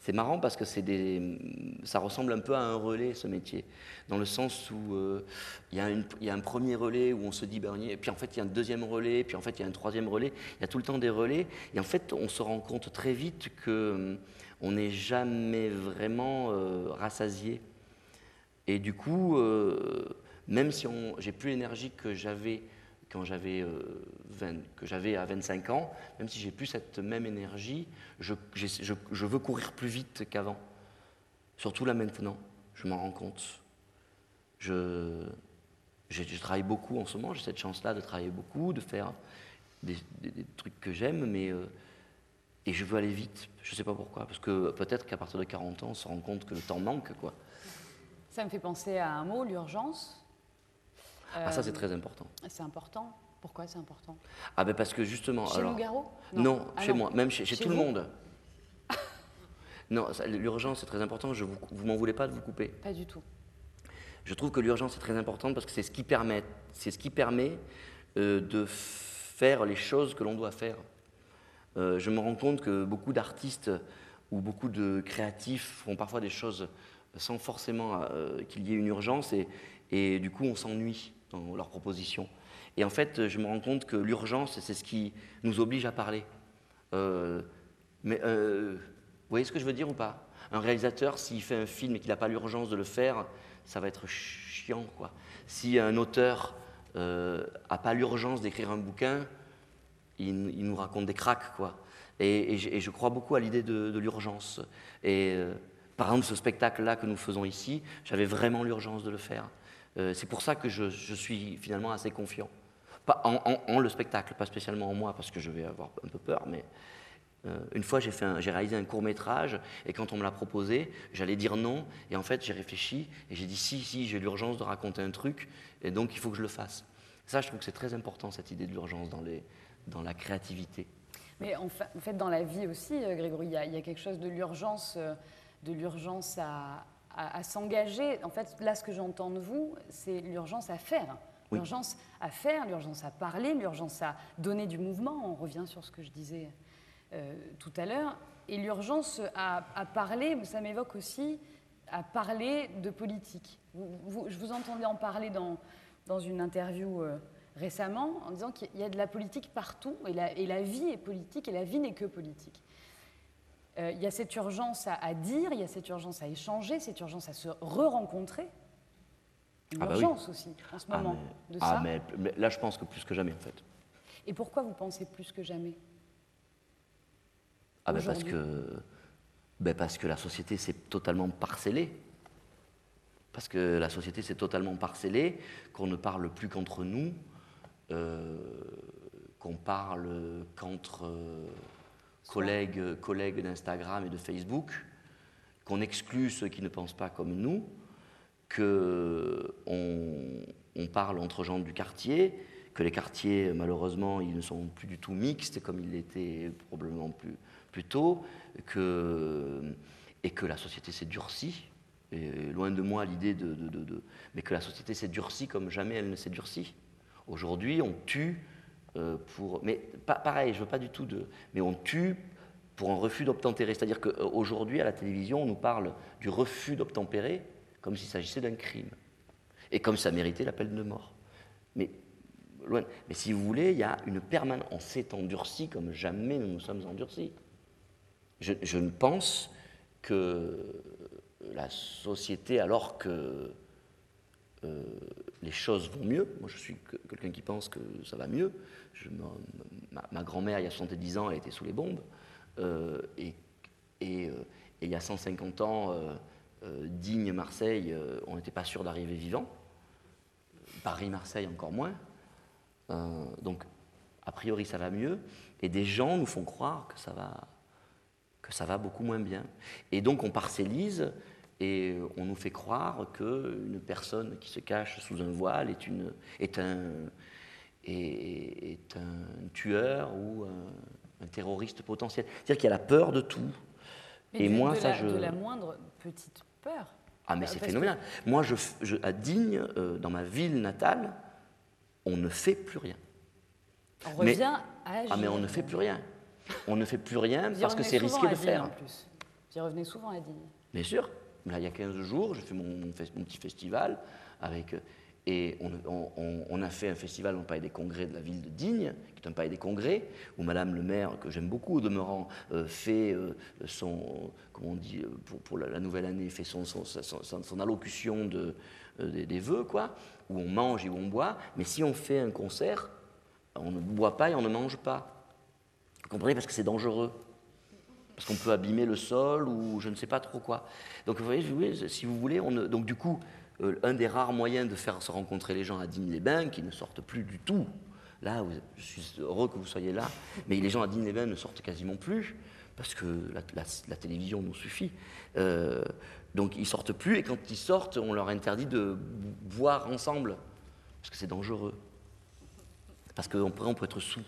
c'est marrant parce que des, ça ressemble un peu à un relais, ce métier, dans le sens où euh, il y, a un premier relais où on se dit, ben, puis en fait il y a un deuxième relais, puis en fait il y a un troisième relais, il y a tout le temps des relais, et en fait on se rend compte très vite qu'on euh, n'est jamais vraiment euh, rassasié. Et du coup, même si j'ai plus l'énergie que j'avais quand j'avais euh, à 25 ans, même si j'ai plus cette même énergie, je, je, veux courir plus vite qu'avant. Surtout là maintenant, je m'en rends compte. Je, je, travaille beaucoup en ce moment, j'ai cette chance-là de travailler beaucoup, de faire des, trucs que j'aime, mais euh, et je veux aller vite. Je ne sais pas pourquoi, parce que peut-être qu'à partir de 40 ans, on se rend compte que le temps manque, quoi. Ça me fait penser à un mot, l'urgence ah, ça, c'est très important. C'est important Pourquoi c'est important? Ah, ben parce que justement. Chez alors, Nougaro Non, ah chez moi, même chez, tout le monde. non, l'urgence, c'est très important. Je vous, vous m'en voulez pas de vous couper? Pas du tout. Je trouve que l'urgence est très importante parce que c'est ce qui permet, c'est ce qui permet euh, de faire les choses que l'on doit faire. Euh, je me rends compte que beaucoup d'artistes ou beaucoup de créatifs font parfois des choses sans forcément euh, qu'il y ait une urgence et, et du coup on s'ennuie dans leurs propositions. Et en fait, je me rends compte que l'urgence, c'est ce qui nous oblige à parler. Euh, mais euh, vous voyez ce que je veux dire ou pas? Un réalisateur, s'il fait un film et qu'il n'a pas l'urgence de le faire, ça va être chiant. Quoi. Si un auteur n'a euh, pas l'urgence d'écrire un bouquin, il, nous raconte des cracks. Quoi. Et, je, crois beaucoup à l'idée de, de l'urgence. Et par exemple, ce spectacle-là que nous faisons ici, j'avais vraiment l'urgence de le faire. Euh, c'est pour ça que je, suis finalement assez confiant. Pas en, le spectacle, pas spécialement en moi, parce que je vais avoir un peu peur, mais euh, une fois j'ai, réalisé un court métrage, et quand on me l'a proposé, j'allais dire non, et en fait j'ai réfléchi, et j'ai dit si, si, j'ai l'urgence de raconter un truc, et donc il faut que je le fasse. Ça, je trouve que c'est très important, cette idée de l'urgence dans, la créativité. Mais en fait, dans la vie aussi, euh, Grégory, il y, a, quelque chose de l'urgence, de l'urgence à, à, s'engager. En fait, là, ce que j'entends de vous, c'est l'urgence à faire. L'urgence à faire, l'urgence à parler, l'urgence à donner du mouvement. On revient sur ce que je disais euh, tout à l'heure. Et l'urgence à, parler, ça m'évoque aussi à parler de politique. je vous entendais en parler dans, dans une interview euh, récemment en disant qu'il y a de la politique partout et la, et la vie est politique et la vie n'est que politique. Euh, il y a cette urgence à, dire, il y a cette urgence à échanger, cette urgence à se re-rencontrer. Une ah bah urgence aussi, en ce ah moment, de ah Mais, là, je pense que plus que jamais, en fait. Et pourquoi vous pensez plus que jamais Ah ben parce que, ben parce que la société s'est totalement parcellée. Parce que la société s'est totalement parcellée, qu'on ne parle plus qu'entre nous, euh, qu'on parle qu'entre... Euh, collègues, collègues d'Instagram et de Facebook, qu'on exclut ceux qui ne pensent pas comme nous, qu'on on parle entre gens du quartier, que les quartiers, malheureusement, ils ne sont plus du tout mixtes comme ils l'étaient probablement plus, plus tôt, que, et que la société s'est durcie. Loin de moi l'idée de, Mais que la société s'est durcie comme jamais elle ne s'est durcie. Aujourd'hui, on tue euh, pour. Mais pareil, je veux pas du tout. Mais on tue pour un refus d'obtempérer. C'est-à-dire qu'aujourd'hui, à la télévision, on nous parle du refus d'obtempérer comme s'il s'agissait d'un crime. Et comme ça méritait la peine de mort. Mais, si vous voulez, il y a une permanence. On s'est endurci comme jamais nous nous sommes endurcis. Je, je ne pense que la société, alors que euh, les choses vont mieux, moi je suis quelqu'un qui pense que ça va mieux, ma, grand-mère il y a 70 ans elle était sous les bombes, euh, euh, et, il y a 150 ans, Digne, Marseille, on n'était pas sûr d'arriver vivant, Paris-Marseille encore moins, donc a priori ça va mieux, et des gens nous font croire que ça va, que ça va beaucoup moins bien. Et donc on parcellise et on nous fait croire qu'une personne qui se cache sous un voile est, une, est, un, est, un tueur ou un, terroriste potentiel. C'est-à-dire qu'il y a la peur de tout. et moi, ça, je... de la moindre petite peur. Ah, mais c'est phénoménal. Moi, je, à Digne, euh, dans ma ville natale, on ne fait plus rien. On revient à agir. Ah, mais on ne fait plus rien. On ne fait plus rien parce que c'est risqué de faire. En plus. J'y revenais souvent à Digne. Bien sûr. Là, il y a 15 jours, j'ai fait mon, petit festival avec. Euh, et on, a fait un festival au Palais des Congrès de la ville de Digne, qui est un palais des Congrès, où Madame le maire, que j'aime beaucoup au demeurant, euh, fait euh, son, comment on dit, pour, la, nouvelle année, fait son, son, allocution de, des, vœux, quoi, où on mange et où on boit. Mais si on fait un concert, on ne boit pas et on ne mange pas. Vous comprenez Parce que c'est dangereux parce qu'on peut abîmer le sol ou je ne sais pas trop quoi. Donc vous voyez, si vous voulez, on, donc du coup, euh, un des rares moyens de faire se rencontrer les gens à Digne-les-Bains, qui ne sortent plus du tout, là, je suis heureux que vous soyez là, mais les gens à Digne-les-Bains ne sortent quasiment plus, parce que la, télévision nous suffit. Euh, donc ils sortent plus, et quand ils sortent, on leur interdit de boire ensemble, parce que c'est dangereux. Parce qu'on on peut être sous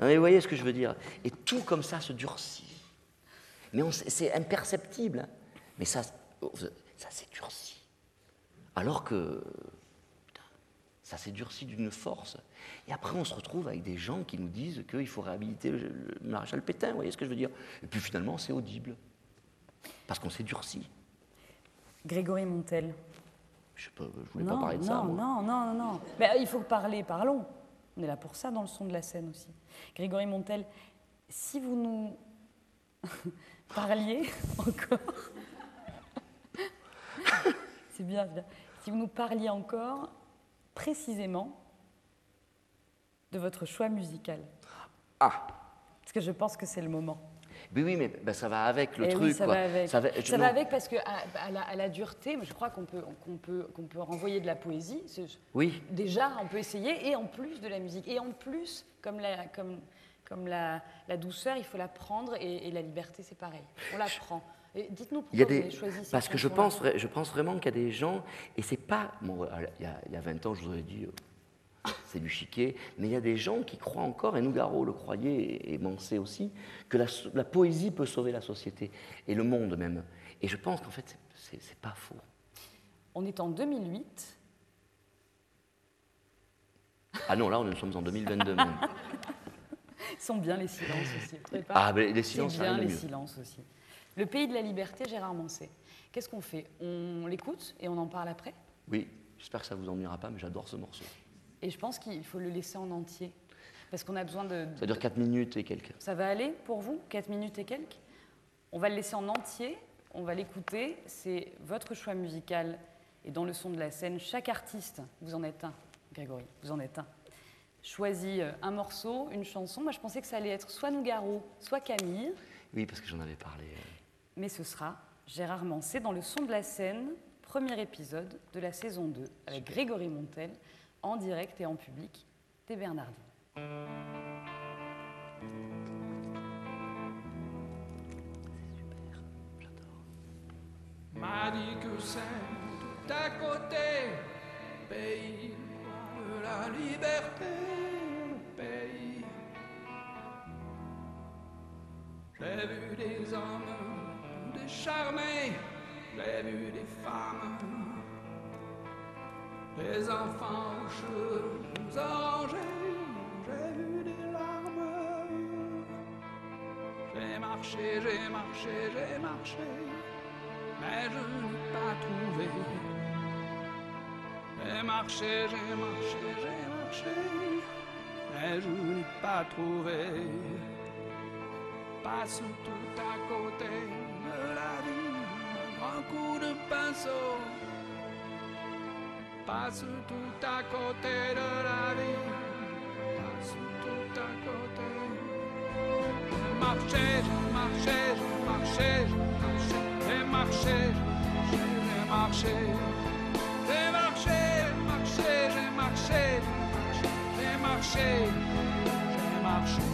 vous voyez ce que je veux dire Et tout comme ça se durcit. Mais c'est imperceptible. Hein. Mais ça, ça s'est durci. Alors que ça s'est durci d'une force. Et après, on se retrouve avec des gens qui nous disent qu'il faut réhabiliter le, maréchal Pétain. Vous voyez ce que je veux dire? Et puis finalement, c'est audible. Parce qu'on s'est durci. Grégory Montel. Je ne voulais pas parler de ça. Non, non, non, non. Mais il faut parler, parlons. On est là pour ça dans le son de la scène aussi. Grégory Montel, si vous nous parliez encore, c'est bien, bien, si vous nous parliez encore précisément de votre choix musical. Ah Parce que je pense que c'est le moment. Oui, oui, mais ben, ça va avec le eh truc. ça, Va avec. ça, va, avec. parce que à, la, dureté, je crois qu'on peut, qu'on peut, qu'on peut renvoyer de la poésie. Oui. Déjà, on peut essayer, et en plus de la musique. Et en plus, comme la, comme, comme la, douceur, il faut la prendre, et, la liberté, c'est pareil. On la prend. Dites-nous pourquoi vous avez choisi Parce que je pense, je pense vraiment qu'il y a des gens, et c'est pas. Bon, il, y a, il y a 20 ans, je vous aurais dit euh, c'est du chiquet, mais il y a des gens qui croient encore, et Nougaro le croyait, et Mansé aussi, que la, poésie peut sauver la société, et le monde même. Et je pense qu'en fait, c'est pas faux. On est en 2008. Ah non, là, nous sommes en 2022. Ils sont bien les silences aussi. Ah, mais les silences, bien les silences aussi. Le pays de la liberté, Gérard Mansé. Qu'est-ce qu'on fait? On l'écoute et on en parle après? Oui, j'espère que ça ne vous ennuiera pas, mais j'adore ce morceau. Et je pense qu'il faut le laisser en entier. Parce qu'on a besoin de, Ça dure 4 minutes et quelques. Ça va aller pour vous 4 minutes et quelques? On va le laisser en entier, on va l'écouter. C'est votre choix musical. Et dans le son de la scène, chaque artiste, vous en êtes un, Grégory, vous en êtes un, choisit euh, un morceau, une chanson. Moi, je pensais que ça allait être soit Nougaro, soit Camille. Oui, parce que j'en avais parlé. Mais ce sera Gérard Mancé dans le son de la scène, premier épisode de la saison 2, avec Grégory Montel en direct et en public des Bernardines. C'est super. m'a dit que c'est tout à côté, pays de la liberté, pays. J'ai vu des hommes décharnés, j'ai vu des femmes, des enfants aux cheveux orangés, j'ai vu des larmes. J'ai marché, j'ai marché, j'ai marché, mais je n'ai pas trouvé. J'ai marché, j'ai marché, j'ai marché, mais je n'ai pas trouvé. Passe tout à côté coup de pinceau. Passe tout à côté de la vie, passe tout à côté. J'ai marché, j'ai marché, j'ai marché, j'ai marché, j'ai marché, marché, j'ai marché, marché.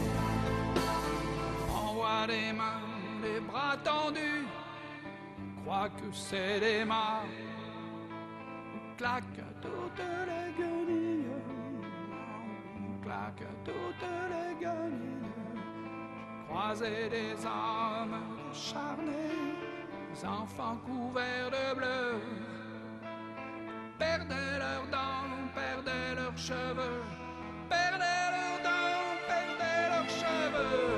Envoie des mains, des bras tendus, crois que c'est des mains, claque toutes les guenilles, claque toutes les guenilles. Croisé des hommes charnés, des enfants couverts de bleu, perdaient leurs dents, perdaient leurs cheveux, perdaient leurs dents, perdaient leurs cheveux.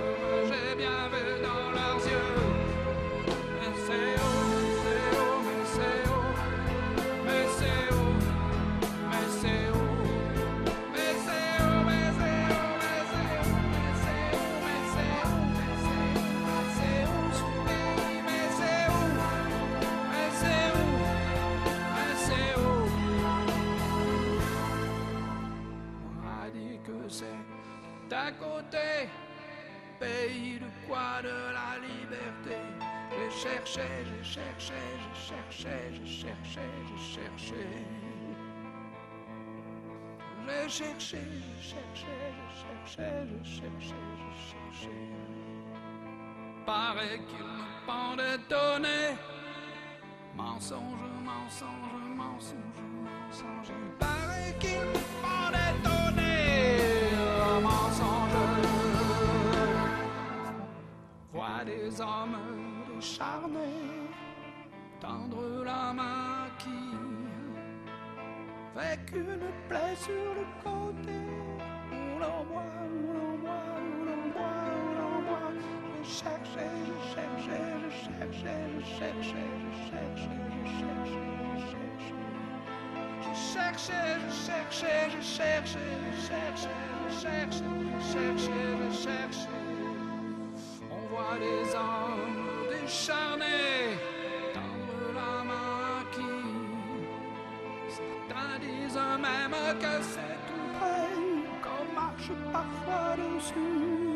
cherchais, je cherchais, je cherchais, je cherchais, je cherchais. Je cherchais, je cherchais, je cherchais, je cherchais, je cherchais. Paraît qu'il me pendait au. Mensonge, mensonge, mensonge, mensonge. Paraît qu'il me pendait au. Mensonge. Quoi des hommes tendre la main qui avec une plaie sur le côté. On l'envoie, on l'envoie, on l'envoie, on l'envoie. Je cherchais, je cherchais, je cherchais, je cherchais, je cherchais, je cherchais, je cherchais. Je cherchais, je cherchais, je cherchais, je cherchais, je cherchais, je cherchais, je cherchais. On voit des hommes décharnés tendre la main qui Certains disent même que c'est tout près qu'on marche parfois dessus.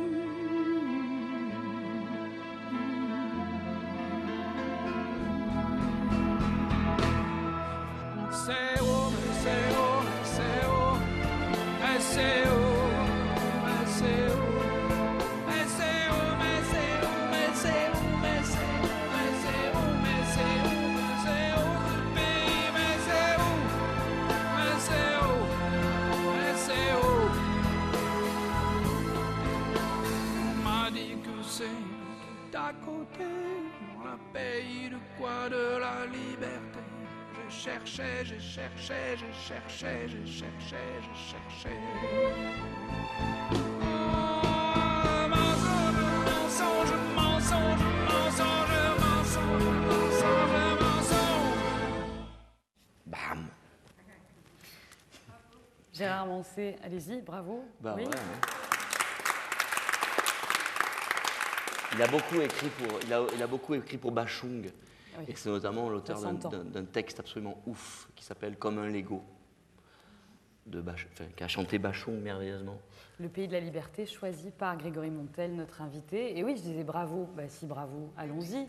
J'ai cherché, j'ai cherché, j'ai cherché, j'ai cherché, j'ai cherché. Oh, mensonge, mensonge, mensonge, mensonge, mensonge, mensonge, mensonge. Bam Gérard Mancé, allez-y, bravo. Bah Oui. ouais, ouais. Il a beaucoup écrit pour, il a, il a beaucoup écrit pour Bachung. Oui. Et c'est notamment l'auteur d'un- texte absolument ouf qui s'appelle Comme un Lego, de Bach, enfin, qu'a chanté Bachung merveilleusement. Le pays de la liberté choisi par Grégory Montel, notre invité. Et oui, je disais bravo. Bah si, bravo. Allons-y.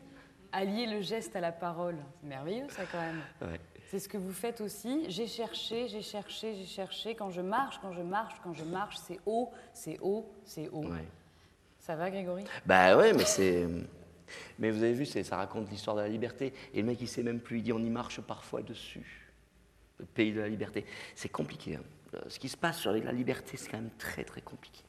Allier le geste à la parole. C'est merveilleux, ça, quand même. Ouais. C'est ce que vous faites aussi. J'ai cherché, j'ai cherché, j'ai cherché. Quand je marche, quand je marche, quand je marche, c'est haut, c'est haut, c'est haut. Ouais. Ça va, Grégory? Bah ouais, mais c'est Mais vous avez vu, ça raconte l'histoire de la liberté. Et le mec, il sait même plus. Il dit on y marche parfois dessus. Le pays de la liberté. C'est compliqué. hein. Euh, Ce qui se passe sur la liberté, c'est quand même très très compliqué.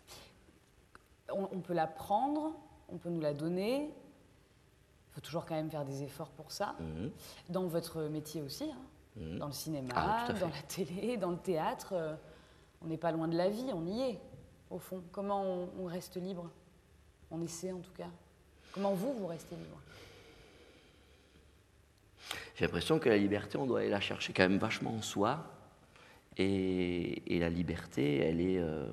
On, on peut la prendre, on peut nous la donner. Il faut toujours quand même faire des efforts pour ça. Mhm. Dans votre métier aussi, hein. Mhm. dans le cinéma, Ah, dans la télé, dans le théâtre. euh, on n'est pas loin de la vie, on y est, au fond. Comment on, on reste libre? On essaie en tout cas. Comment vous, vous restez libre? J'ai l'impression que la liberté, on doit aller la chercher quand même vachement en soi. Et, la liberté, elle est. euh,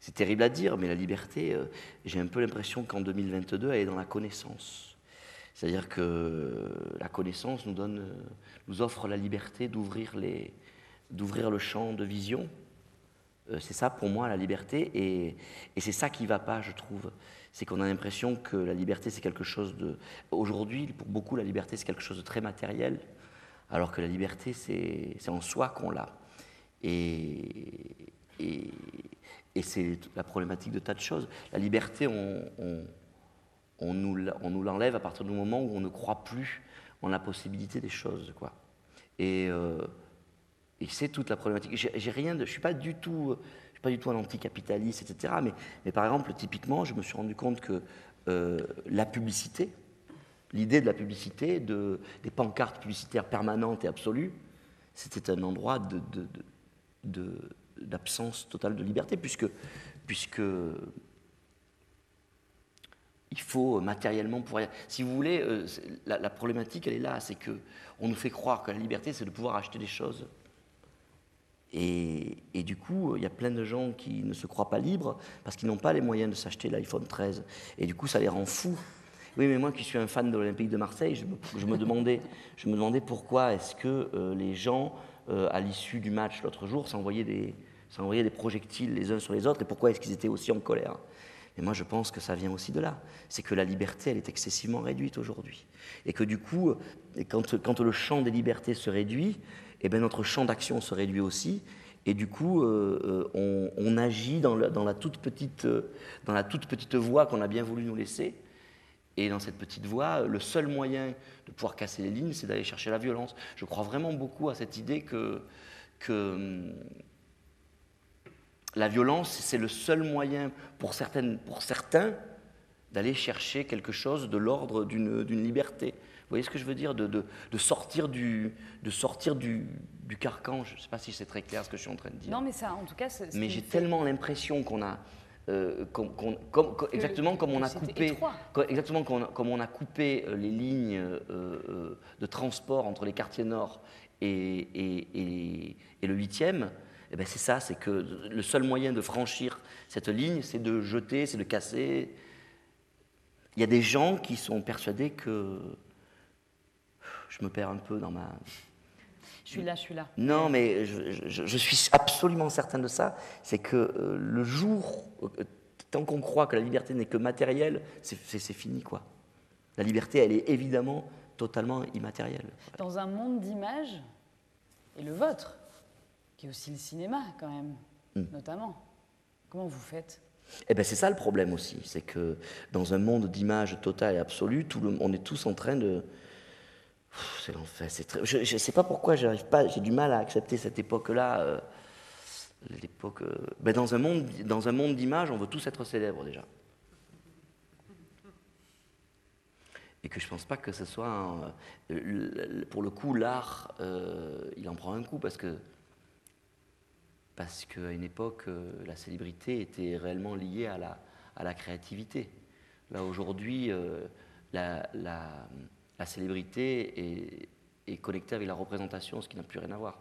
C'est terrible à dire, mais la liberté, euh, j'ai un peu l'impression qu'en 2022, elle est dans la connaissance. C'est-à-dire que la connaissance nous, donne, euh, nous offre la liberté d'ouvrir, d'ouvrir le champ de vision. Euh, c'est ça pour moi la liberté, et, c'est ça qui ne va pas, je trouve. C'est qu'on a l'impression que la liberté, c'est quelque chose de... Aujourd'hui, pour beaucoup, la liberté, c'est quelque chose de très matériel, alors que la liberté, c'est en soi qu'on l'a. Et, et, c'est la problématique de tas de choses. La liberté, on, on, on nous l'enlève à partir du moment où on ne croit plus en la possibilité des choses. Quoi. Et, euh, et c'est toute la problématique. J'ai rien je suis pas du tout, je suis pas du tout un anticapitaliste, etc. Mais, mais par exemple, typiquement, je me suis rendu compte que euh, la publicité, l'idée de la publicité, de, des pancartes publicitaires permanentes et absolues, c'était un endroit de, de- d'absence totale de liberté, puisque, puisque il faut matériellement pouvoir. Si vous voulez, euh, la, la problématique, elle est là, c'est que on nous fait croire que la liberté, c'est de pouvoir acheter des choses. Et, du coup, il y a plein de gens qui ne se croient pas libres parce qu'ils n'ont pas les moyens de s'acheter l'iPhone 13. Et du coup, ça les rend fous. Oui, mais moi qui suis un fan de l'Olympique de Marseille, je me, demandais, je me demandais pourquoi est-ce que euh, les gens, euh, à l'issue du match l'autre jour, s'envoyaient des, projectiles les uns sur les autres et pourquoi est-ce qu'ils étaient aussi en colère. Et moi, je pense que ça vient aussi de là. C'est que la liberté, elle est excessivement réduite aujourd'hui. Et que du coup, quand le champ des libertés se réduit, eh bien, notre champ d'action se réduit aussi. Et du coup, euh, euh, on, agit dans la, toute petite, euh, dans la toute petite voie qu'on a bien voulu nous laisser. Et dans cette petite voie, le seul moyen de pouvoir casser les lignes, c'est d'aller chercher la violence. Je crois vraiment beaucoup à cette idée que, que hum, la violence, c'est le seul moyen pour, certaines, pour certains d'aller chercher quelque chose de l'ordre d'une liberté. Vous voyez ce que je veux dire de, de- de sortir, du, de sortir du, du carcan? Je ne sais pas si c'est très clair ce que je suis en train de dire. Non, mais ça, en tout cas, c'est- ce Mais j'ai tellement l'impression qu'on a, euh, comme- exactement comme on a coupé, exactement comme on a, comme on a coupé euh, les lignes euh, de transport entre les quartiers nord et, et- et- et le 8e. eh ben c'est ça, c'est que le seul moyen de franchir cette ligne, c'est de jeter, c'est de casser. Il y a des gens qui sont persuadés que je me perds un peu dans ma, Je suis là, je suis là. non, mais je, je- je suis absolument certain de ça. C'est que euh, le jour, euh, tant qu'on croit que la liberté n'est que matérielle, c'est fini, quoi. La liberté, elle est évidemment totalement immatérielle. Dans un monde d'images, et le vôtre, qui est aussi le cinéma quand même, Hmm. notamment, comment vous faites? Eh ben, c'est ça le problème aussi, c'est que dans un monde d'images totales et absolues, tout le- on est tous en train de. C'est l'enfer. Je ne sais pas pourquoi j'arrive pas, j'ai du mal à accepter cette époque-là. euh, L'époque. euh, dans un monde, dans un monde d'images, on veut tous être célèbres déjà. Et que je pense pas que ce soit. le- pour le coup, l'art, euh, il en prend un coup parce que parce qu'à une époque, euh, la célébrité était réellement liée à la, à la créativité. Là, aujourd'hui, euh, la- la célébrité est, connectée avec la représentation, ce qui n'a plus rien à voir.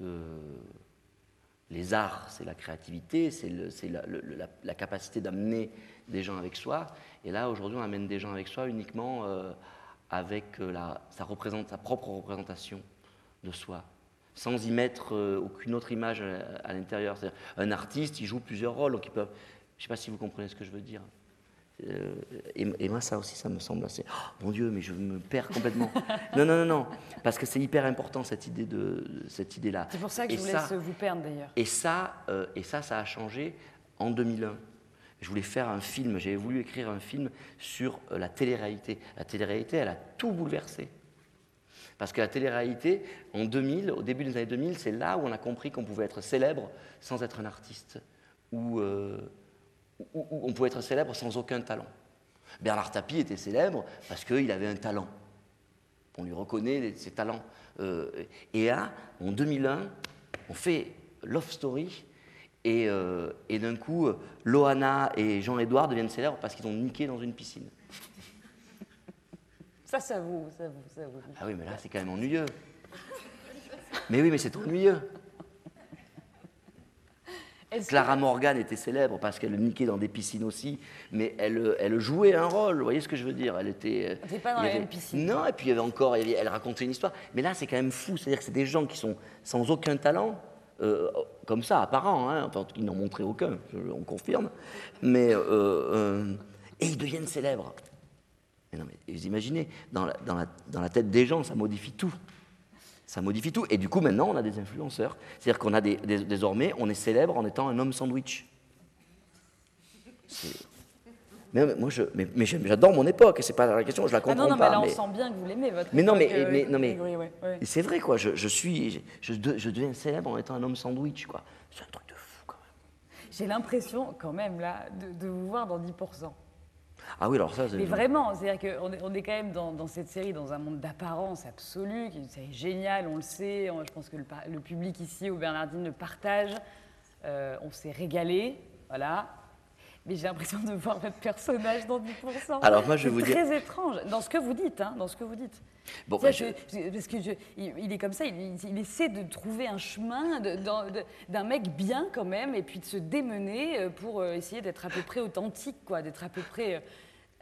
Euh, les arts, c'est la créativité, c'est la, capacité d'amener des gens avec soi. Et là, aujourd'hui, on amène des gens avec soi uniquement euh, avec euh, la, sa, représente, sa propre représentation de soi, sans y mettre aucune autre image à, à l'intérieur. Un artiste, il joue plusieurs rôles, donc il peut. Je ne sais pas si vous comprenez ce que je veux dire. Euh, et, et moi, ça aussi, ça me semble assez. Oh, mon Dieu, mais je me perds complètement. non, non, non, non, parce que c'est hyper important cette idée de cette idée-là. C'est pour ça que Et je vous laisse vous perdre d'ailleurs. et ça, euh, et ça, ça a changé en 2001. Je voulais faire un film, j'avais voulu écrire un film sur euh, la télé-réalité. La télé-réalité, elle a tout bouleversé. Parce que la télé-réalité, en 2000, au début des années 2000, c'est là où on a compris qu'on pouvait être célèbre sans être un artiste, ou euh, où, on pouvait être célèbre sans aucun talent. Bernard Tapie était célèbre parce qu'il avait un talent. On lui reconnaît ses talents. Euh, et là, en 2001, on fait Love Story, et, euh, et d'un coup, euh, Loana et Jean-Édouard deviennent célèbres parce qu'ils ont niqué dans une piscine. Ça, ça vous, ça vous, ça vous. Ah oui, mais là, c'est quand même ennuyeux. Mais oui, mais c'est ennuyeux. Clara Morgan était célèbre parce qu'elle niquait dans des piscines aussi, mais elle, elle jouait un rôle, vous voyez ce que je veux dire? Elle était. Elle était pas dans la même piscine. Non, et puis il y avait encore, il y avait- elle racontait une histoire. Mais là, c'est quand même fou, c'est-à-dire que c'est des gens qui sont sans aucun talent, euh, comme ça, apparent, hein, enfin, ils n'en montraient aucun, on confirme, mais. euh, euh, et ils deviennent célèbres. Mais non, mais vous imaginez, dans la, dans, la, dans la tête des gens, ça modifie tout. Ça modifie tout. Et du coup, maintenant, on a des influenceurs. C'est-à-dire qu'on a des, des- désormais, on est célèbre en étant un homme sandwich. Mais, mais moi, je, mais, mais j'adore mon époque. C'est pas la question. Je la Ah comprends non, non, mais pas. là, on mais- sent bien que vous l'aimez, votre Mais non, mais- euh, mais- non, mais- c'est vrai, quoi. Je, je suis, je, je de- je deviens célèbre en étant un homme sandwich, quoi. C'est un truc de fou, quand même. J'ai l'impression, quand même, là, de, de vous voir dans 10%. Ah oui, alors ça, c'est. Mais vraiment, c'est-à-dire qu'on est, on est quand même dans, dans cette série, dans un monde d'apparence absolue, qui est une série géniale, on le sait. je pense que le public ici, au Bernardine, le partage. Euh, on s'est régalé, voilà. Mais j'ai l'impression de voir votre personnage dans 10%. Alors, moi, je vais C'est vous dire- très étrange, dans ce que vous dites, hein, dans ce que vous dites. Bon, Ça, bah, je- je- parce que je- il, il est comme ça, il, il essaie de trouver un chemin d'un mec bien quand même, et puis de se démener euh, pour euh, essayer d'être à peu près authentique, quoi, d'être à peu près, euh,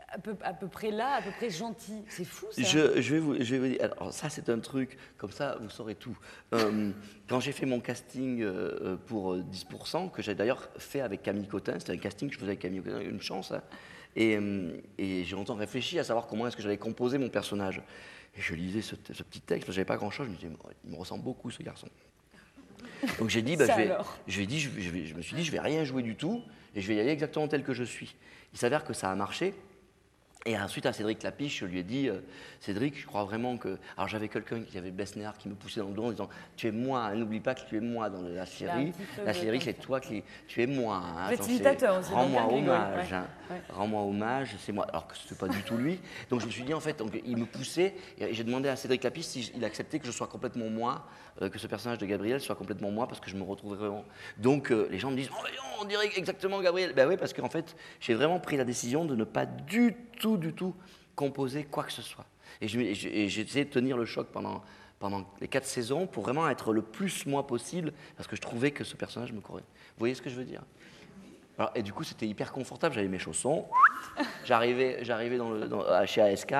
à peu, à peu près là, à peu près gentil. C'est fou ça. Je, je vais vous, je vais vous dire, alors ça c'est un truc, comme ça vous saurez tout. Euh, quand j'ai fait mon casting euh, euh, pour euh, 10%, que j'ai d'ailleurs fait avec Camille Cotin, c'était un casting que je faisais avec Camille Cotin, une chance, hein, et, euh, et j'ai longtemps réfléchi à savoir comment est-ce que j'allais composer mon personnage. Et je lisais ce, ce petit texte, parce que j'avais pas grand-chose, je me disais, il me ressemble beaucoup ce garçon. Donc j'ai dit, bah, je, vais, je, vais dit, je, vais- je vais- je me suis dit, je vais rien jouer du tout, et je vais y aller exactement tel que je suis. Il s'avère que ça a marché. Et ensuite, à Cédric Lapiche, je lui ai dit euh, Cédric, je crois vraiment que. Alors, j'avais quelqu'un qui avait Besnéard qui me poussait dans le dos en disant Tu es moi, hein, n'oublie pas que tu es moi dans la série. La série, c'est toi qui. Tu es moi. hein, Rends-moi hommage. hein. Ouais. Rends-moi hommage, c'est moi. Alors que ce n'était pas du tout lui. Donc, je me suis dit, en fait, donc, il me poussait. Et j'ai demandé à Cédric Lapiche s'il acceptait que je sois complètement moi, euh, que ce personnage de Gabriel soit complètement moi, parce que je me retrouvais vraiment. Donc, euh, les gens me disent Oh, on dirait exactement Gabriel. Ben oui, parce qu'en fait, j'ai vraiment pris la décision de ne pas du tout, du tout composer quoi que ce soit. Et je- et je- et j'ai essayé de tenir le choc pendant, pendant les quatre saisons pour vraiment être le plus moi possible, parce que je trouvais que ce personnage me courait. Vous voyez ce que je veux dire? Et du coup, c'était hyper confortable. J'avais mes chaussons. J'arrivais, dans chez ASK,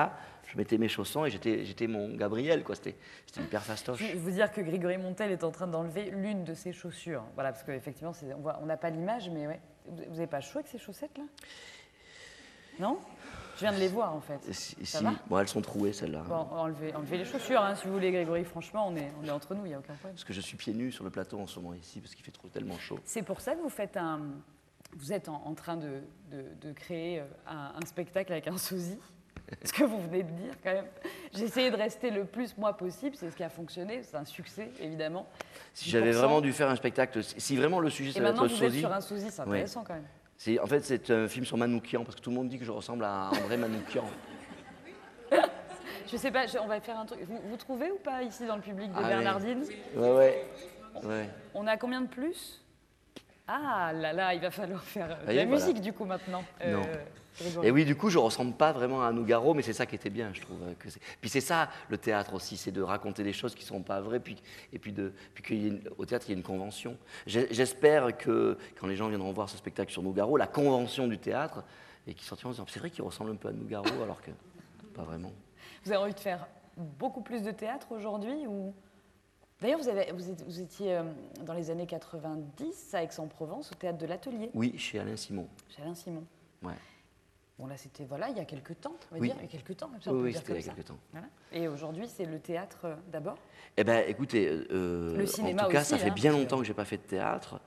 je mettais mes chaussons et j'étais, mon Gabriel. C'était, c'était hyper fastoche. Je vais vous dire que Grégory Montel est en train d'enlever l'une de ses chaussures. Voilà, parce qu'effectivement, on n'a pas l'image, mais ouais. Vous n'avez pas chaud avec ces chaussettes là Non? Je viens de les voir en fait. Si, Ça si- va bon, elles sont trouées, celles-là. Bon, enlevez, enlevez les chaussures hein, si vous voulez, Grégory. Franchement, on est, on est entre nous, il n'y a aucun problème. Parce que je suis pieds nus sur le plateau en ce moment ici, parce qu'il fait trop tellement chaud. C'est pour ça que vous faites un. Vous êtes en, en train de, de- de créer euh, un, un spectacle avec un sosie. Ce que vous venez de dire, quand même. J'ai essayé de rester le plus moi possible, c'est ce qui a fonctionné, c'est un succès, évidemment. Si j'avais 10%. vraiment dû faire un spectacle, si vraiment le sujet Et ça va maintenant, être vous êtes sosie, sur un sosie, c'est intéressant quand même. C'est, en fait c'est un film sur Manoukian, parce que tout le monde dit que je ressemble à André Manoukian. Je sais pas, je- on va faire un truc. Vous, vous trouvez ou pas ici dans le public de Ah oui. Bernardine Ouais, ouais. ouais. On a combien de plus? Ah là là, il va falloir faire euh, de la voilà. musique du coup maintenant. Non. Grégory. Et oui, du coup, je ressemble pas vraiment à Nougaro, mais c'est ça qui était bien, je trouve. Que puis c'est ça, le théâtre aussi, c'est de raconter des choses qui sont pas vraies, puis, et puis, de, puis qu'il y ait une- au théâtre, il y a une convention. J'espère que quand les gens viendront voir ce spectacle sur Nougaro, la convention du théâtre, et qu'ils sortiront en disant, c'est vrai qu'il ressemble un peu à Nougaro, alors que pas vraiment. Vous avez envie de faire beaucoup plus de théâtre aujourd'hui ou? D'ailleurs, vous étiez euh, dans les années 90 à Aix-en-Provence, au théâtre de l'Atelier, Oui, chez Alain Simon. chez Alain Simon. Ouais. Bon, là, c'était voilà, il y a quelques temps, on va Oui. dire, il y a quelques temps, comme ça, on Oui, oui, c'était il y a ça. quelques temps. Voilà. Et aujourd'hui, c'est le théâtre euh, d'abord Eh ben, écoutez, euh, Le en cinéma tout cas, aussi, ça fait hein, bien que- longtemps que j'ai pas fait de théâtre.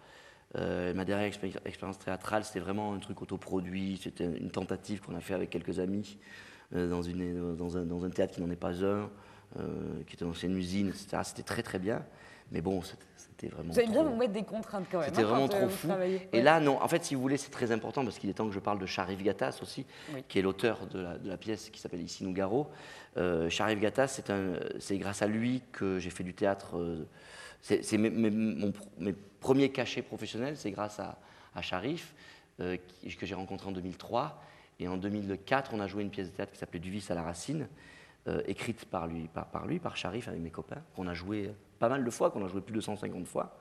Euh, ma dernière expé- expérience théâtrale, c'était vraiment un truc autoproduit. C'était une tentative qu'on a fait avec quelques amis dans, une, dans, un, dans un théâtre qui n'en est pas un, qui était dans une usine, etc. C'était très très bien. Mais bon, c'était- vraiment. Vous allez bien vous mettre des contraintes quand même. C'était hein, vraiment trop fou. Et là, non, en fait, si vous voulez, c'est très important parce qu'il est temps que je parle de Sharif Gattas aussi, Oui. qui est l'auteur de la, de la pièce qui s'appelle Ici Nougaro. Euh, Sharif Gattas, c'est grâce à lui que j'ai fait du théâtre. euh, c'est mes, premiers cachets professionnels, c'est grâce à, à Sharif, euh, qui- que j'ai rencontré en 2003. Et en 2004, on a joué une pièce de théâtre qui s'appelait Du vice à la racine, euh, écrite par lui, par, par lui, par Sharif, avec mes copains, qu'on a joué pas mal de fois, qu'on a joué plus de 150 fois.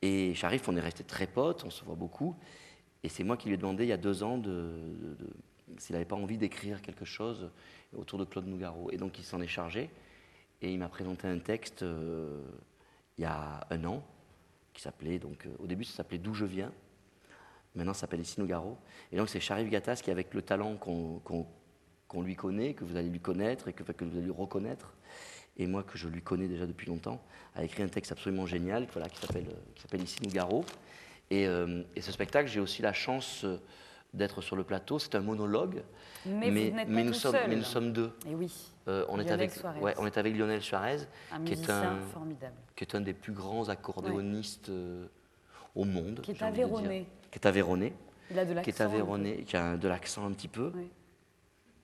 Et Sharif, on est resté très potes, on se voit beaucoup. Et c'est moi qui lui ai demandé il y a deux ans s'il n'avait pas envie d'écrire quelque chose autour de Claude Nougaro. Et donc il s'en est chargé. Et il m'a présenté un texte euh, il y a un an, qui s'appelait, donc euh, au début ça s'appelait D'où je viens. Maintenant ça s'appelle Ici Nougaro. Et donc c'est Sharif Gattas qui, avec le talent qu'on lui connaît, que vous allez lui connaître et que, que vous allez lui reconnaître, et moi que je lui connais déjà depuis longtemps, a écrit un texte absolument génial voilà, qui s'appelle euh, Ici Nougaro. Et, euh, et ce spectacle, j'ai aussi la chance euh, d'être sur le plateau. C'est un monologue, Mais, pas nous sommes, seul. mais nous sommes deux. Et oui, Euh, on, est Lionel avec, Suarez. ouais, on est avec Lionel Suarez, un qui est un, formidable. qui est un des plus grands accordéonistes euh, au monde. Qui est aveyronné. Qui est aveyronné. Il a de Qui est a de l'accent un petit peu, Oui.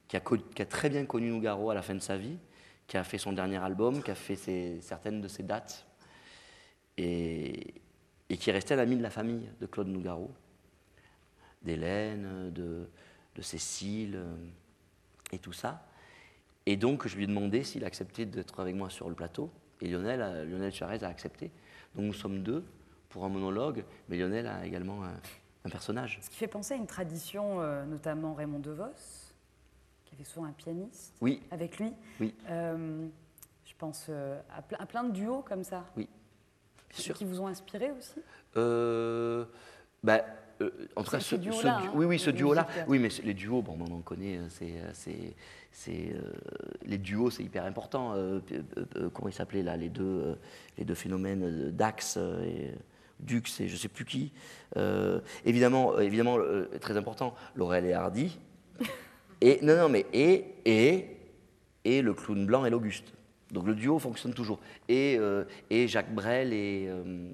qui, a, qui a très bien connu Nougaro à la fin de sa vie, qui a fait son dernier album, qui a fait certaines de ses dates, et, qui est resté un ami de la famille de Claude Nougaro, d'Hélène, de, Cécile, euh, et tout ça. Et donc, je lui ai demandé s'il acceptait d'être avec moi sur le plateau. Et Lionel, Lionel Suarez a accepté. Donc, nous sommes deux pour un monologue, mais Lionel a également un, un personnage. Ce qui fait penser à une tradition, euh, notamment Raymond DeVos, qui avait souvent un pianiste Oui, avec lui. Oui. Euh, je pense euh, à, ple- à plein de duos comme ça. bien sûr. Qui vous ont inspiré aussi? Euh, bah, euh, en tout cas, ce ce, duo-là, hein, oui, oui, ce duo-là. Oui, mais les duos, bon, on en connaît. euh, C'est, euh, les duos, c'est hyper important. Comment ils s'appelaient là, les deux, les deux phénomènes Dax euh, et Dux et je sais plus qui. Évidemment, évidemment, très important, Laurel et Hardy. Et non, non, mais et et et le clown blanc et l'Auguste. Donc le duo fonctionne toujours. Et, euh, et Jacques Brel et, euh,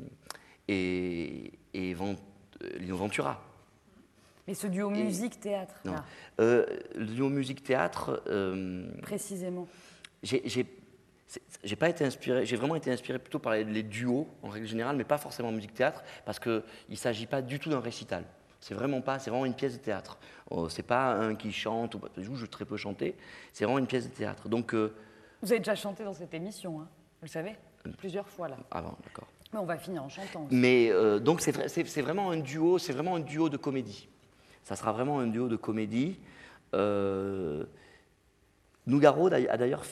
et, et euh, Lino Ventura. Mais ce duo Et- musique-théâtre, Euh, le duo musique-théâtre, précisément. j'ai j'ai- c'est- j'ai pas été inspiré, j'ai vraiment été inspiré plutôt par les, les duos en règle générale, mais pas forcément musique-théâtre, parce qu'il ne s'agit pas du tout d'un récital. C'est vraiment pas, c'est vraiment une pièce de théâtre. Oh, c'est pas un qui chante, ou je joue très peu chanter, c'est vraiment une pièce de théâtre. Donc, euh, Vous avez déjà chanté dans cette émission, hein, vous le savez Plusieurs fois, là. avant, d'accord. Mais on va finir en chantant aussi. Mais euh, donc c'est vrai- c'est c'est vraiment un duo, c'est vraiment un duo de comédie. Ça sera vraiment un duo de comédie. Euh, Nougaro a d'ailleurs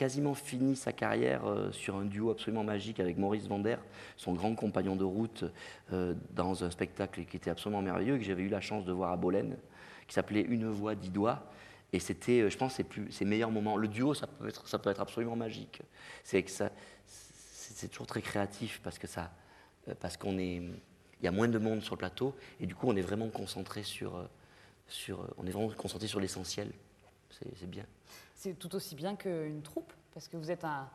quasiment fini sa carrière euh, sur un duo absolument magique avec Maurice Vander, son grand compagnon de route, euh, dans un spectacle qui était absolument merveilleux, que j'avais eu la chance de voir à Bolène, qui s'appelait Une voix, dix doigts. Et c'était, euh, je pense, ses, plus, ses meilleurs moments. Le duo, ça peut être, ça peut être absolument magique. C'est que ça, c'est toujours très créatif parce que ça, parce qu'on est, il y a moins de monde sur le plateau et du coup on est vraiment concentré sur, sur, on est vraiment concentré sur l'essentiel. C'est bien. C'est tout aussi bien qu'une troupe, parce que vous êtes un,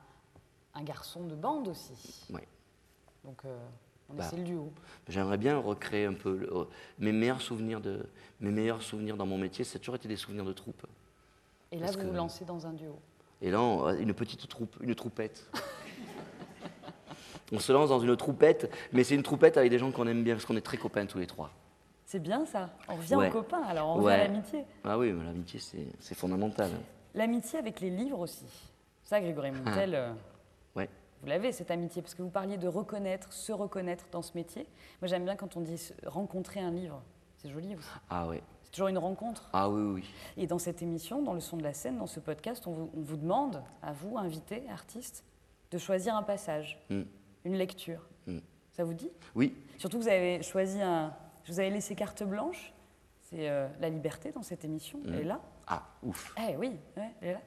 un garçon de bande aussi. Ouais. Donc, euh, on Bah. c'est le duo. J'aimerais bien recréer un peu le- euh, mes meilleurs souvenirs de, mes meilleurs souvenirs dans mon métier. Ça a toujours été des souvenirs de troupe. Et là, parce vous que- vous lancez dans un duo. Et là, on- une petite troupe, une troupette. on se lance dans une troupette, mais c'est une troupette avec des gens qu'on aime bien parce qu'on est très copains tous les trois. C'est bien ça. On revient Ouais. aux copains, alors on revient Ouais. à l'amitié. Ah oui, l'amitié c'est c'est fondamental. L'amitié avec les livres aussi. Ça, Grégory Montel, euh, Ouais. vous l'avez, cette amitié, parce que vous parliez de reconnaître, se reconnaître dans ce métier. Moi, j'aime bien quand on dit rencontrer un livre. C'est joli aussi. Ah ouais. C'est toujours une rencontre. Ah oui, oui. Et dans cette émission, dans le son de la scène, dans ce podcast, on vous, on vous demande, à vous, invités, artistes, de choisir un passage, Mm. une lecture. Mm. Ça vous dit? Oui, Surtout, vous avez choisi un. Je vous avez laissé carte blanche. C'est euh, la liberté dans cette émission. Elle est là. Ah, ouf. Eh oui, ouais, elle est là.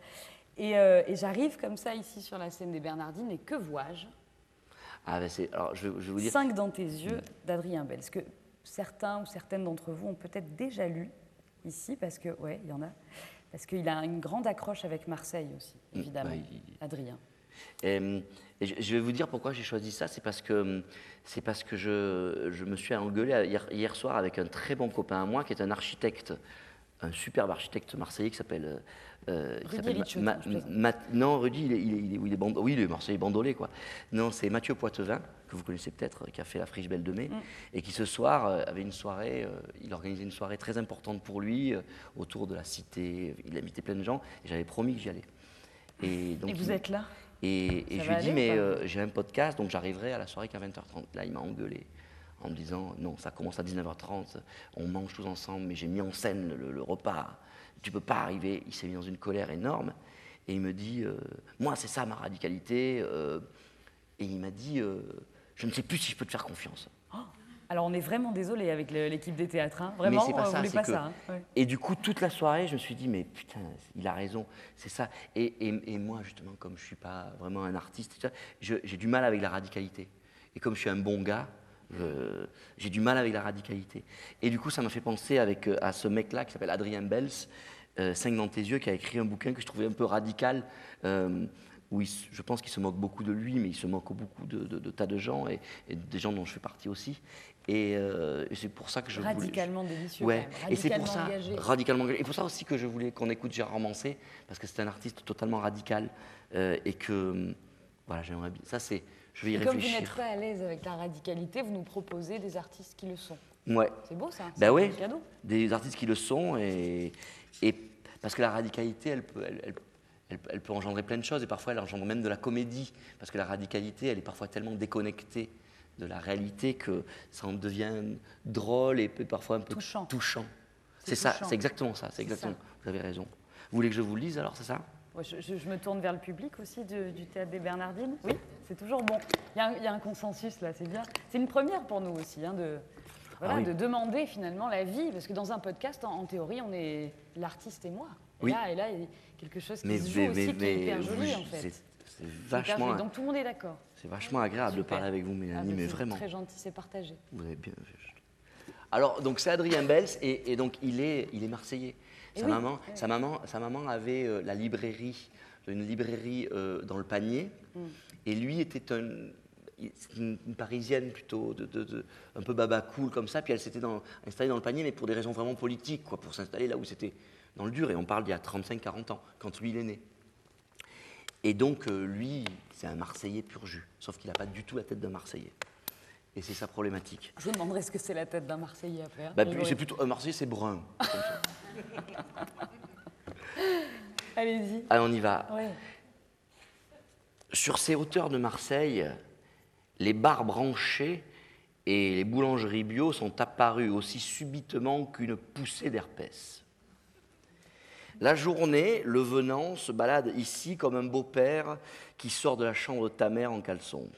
Et, euh, et j'arrive comme ça ici sur la scène des Bernardines, et que vois-je? Ah, ben c'est- alors, je, vais- je vais vous dire. Cinq dans tes yeux d'Adrien Bell. Ce que certains ou certaines d'entre vous ont peut-être déjà lu ici, parce que, ouais, il y en a. Parce qu'il a une grande accroche avec Marseille aussi, évidemment, bah, il- Adrien. Et, et je, je vais vous dire pourquoi j'ai choisi ça. C'est parce que, c'est parce que je, je me suis engueulé hier, hier soir avec un très bon copain à moi qui est un architecte, un superbe architecte marseillais qui s'appelle. euh, Ma- non, Rudy, il est, il est- il est- oui, il est bando- oui, il est marseillais bandolé, quoi. Non, c'est Mathieu Poitevin, que vous connaissez peut-être, qui a fait la Friche Belle de Mai, et qui ce soir euh, avait une soirée, euh, il organisait une soirée très importante pour lui, euh, autour de la cité. Il a invité plein de gens, et j'avais promis que j'y allais. Et, donc, Et vous êtes là? Et, et je lui ai dit, mais euh, j'ai un podcast, donc j'arriverai à la soirée qu'à 20h30. Là, il m'a engueulé en me disant, non, ça commence à 19h30, on mange tous ensemble, mais j'ai mis en scène le, le repas, tu peux pas arriver. Il s'est mis dans une colère énorme, et il me dit, euh, moi, c'est ça ma radicalité. euh, et il m'a dit, euh, je ne sais plus si je peux te faire confiance. Alors, on est vraiment désolé avec l'équipe des théâtres. hein. Vraiment, c'est pas ça, pas que- ça. hein. Ouais. Et du coup, toute la soirée, je me suis dit, mais putain, il a raison, c'est ça. Et, et- et moi, justement, comme je ne suis pas vraiment un artiste, j'ai du mal avec la radicalité. Et comme je suis un bon gars, j'ai du mal avec la radicalité. Et du coup, ça m'a fait penser avec, euh, à ce mec-là qui s'appelle Adrien Bels, euh, 5 dans tes yeux, qui a écrit un bouquin que je trouvais un peu radical. euh, où il je pense qu'il se moque beaucoup de lui, mais il se moque beaucoup de, de- de tas de gens, et, et des gens dont je fais partie aussi. Et, euh, et c'est pour ça que je voulais- Radicalement délicieux. Ouais, même. et c'est pour Radicalement ça, engagé. radicalement engagé. Et pour ça aussi que je voulais qu'on écoute Gérard Mancé, parce que c'est un artiste totalement radical, euh, et que, voilà, j'aimerais bien. Ça, c'est, je vais y Et comme vous n'êtes pas à l'aise avec la radicalité, vous nous proposez des artistes qui le sont. Ouais, C'est beau ça. bah ouais, cadeau. des artistes qui le sont, et, et parce que la radicalité, elle peut, elle, elle- elle- elle peut engendrer plein de choses, et parfois elle engendre même de la comédie, parce que la radicalité, elle est parfois tellement déconnectée de la réalité que ça en devient drôle et parfois un peu Touchant. C'est C'est ça, touchant. c'est exactement ça, c'est exactement. ça. Vous avez raison. Vous voulez que je vous le lise alors, c'est ça? Je, je- je me tourne vers le public aussi du, du théâtre des Bernardines. Oui, c'est toujours bon. Il y, a un- il y a un consensus là, c'est bien. C'est une première pour nous aussi, hein, de, voilà, Ah oui. de demander finalement la vie, parce que dans un podcast, en, en théorie, on est l'artiste et moi. Et Oui. là, et là, il y a quelque chose qui Mais, se joue mais- aussi, mais- qui est hyper joli en fait. c'est- vachement. Donc tout le monde est d'accord. c'est vachement agréable de parler avec vous, Ah, Mélanie, bah, mais c'est vraiment. Très gentil, c'est partagé. Vous avez bien. Alors, donc c'est Adrien Bels, et, et donc il est, il est marseillais. Sa, oui, maman, oui. sa, maman, sa maman avait euh, la librairie, une librairie euh, dans le panier, Mm. et lui était un, une, une parisienne plutôt, de, de- de- un peu baba cool comme ça, puis elle s'était installée dans le panier, mais pour des raisons vraiment politiques, quoi, pour s'installer là où c'était dans le dur, et on parle d'il y a 35-40 ans, quand lui il est né. Et donc, euh, lui, c'est un Marseillais pur jus, sauf qu'il n'a pas du tout la tête d'un Marseillais. Et c'est sa problématique. Je vous demanderai ce que c'est la tête d'un Marseillais après. hein. Bah, c'est plutôt un Marseillais, c'est brun. comme ça. Allez-y. Allez, on y va. Ouais. Sur ces hauteurs de Marseille, les bars branchés et les boulangeries bio sont apparus aussi subitement qu'une poussée d'herpès. La journée, le venant se balade ici comme un beau-père qui sort de la chambre de ta mère en caleçon.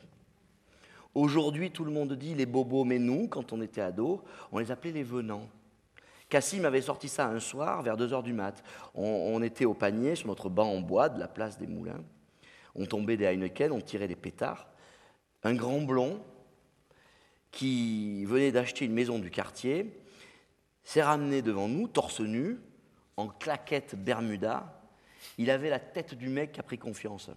Aujourd'hui, tout le monde dit les bobos, mais nous, quand on était ados, on les appelait les venants. Cassim avait sorti ça un soir vers 2 heures du mat. On, était au panier sur notre banc en bois de la place des Moulins. On tombait des Heineken, on tirait des pétards. Un grand blond qui venait d'acheter une maison du quartier s'est ramené devant nous, torse nu, en claquette Bermuda. Il avait la tête du mec qui a pris confiance.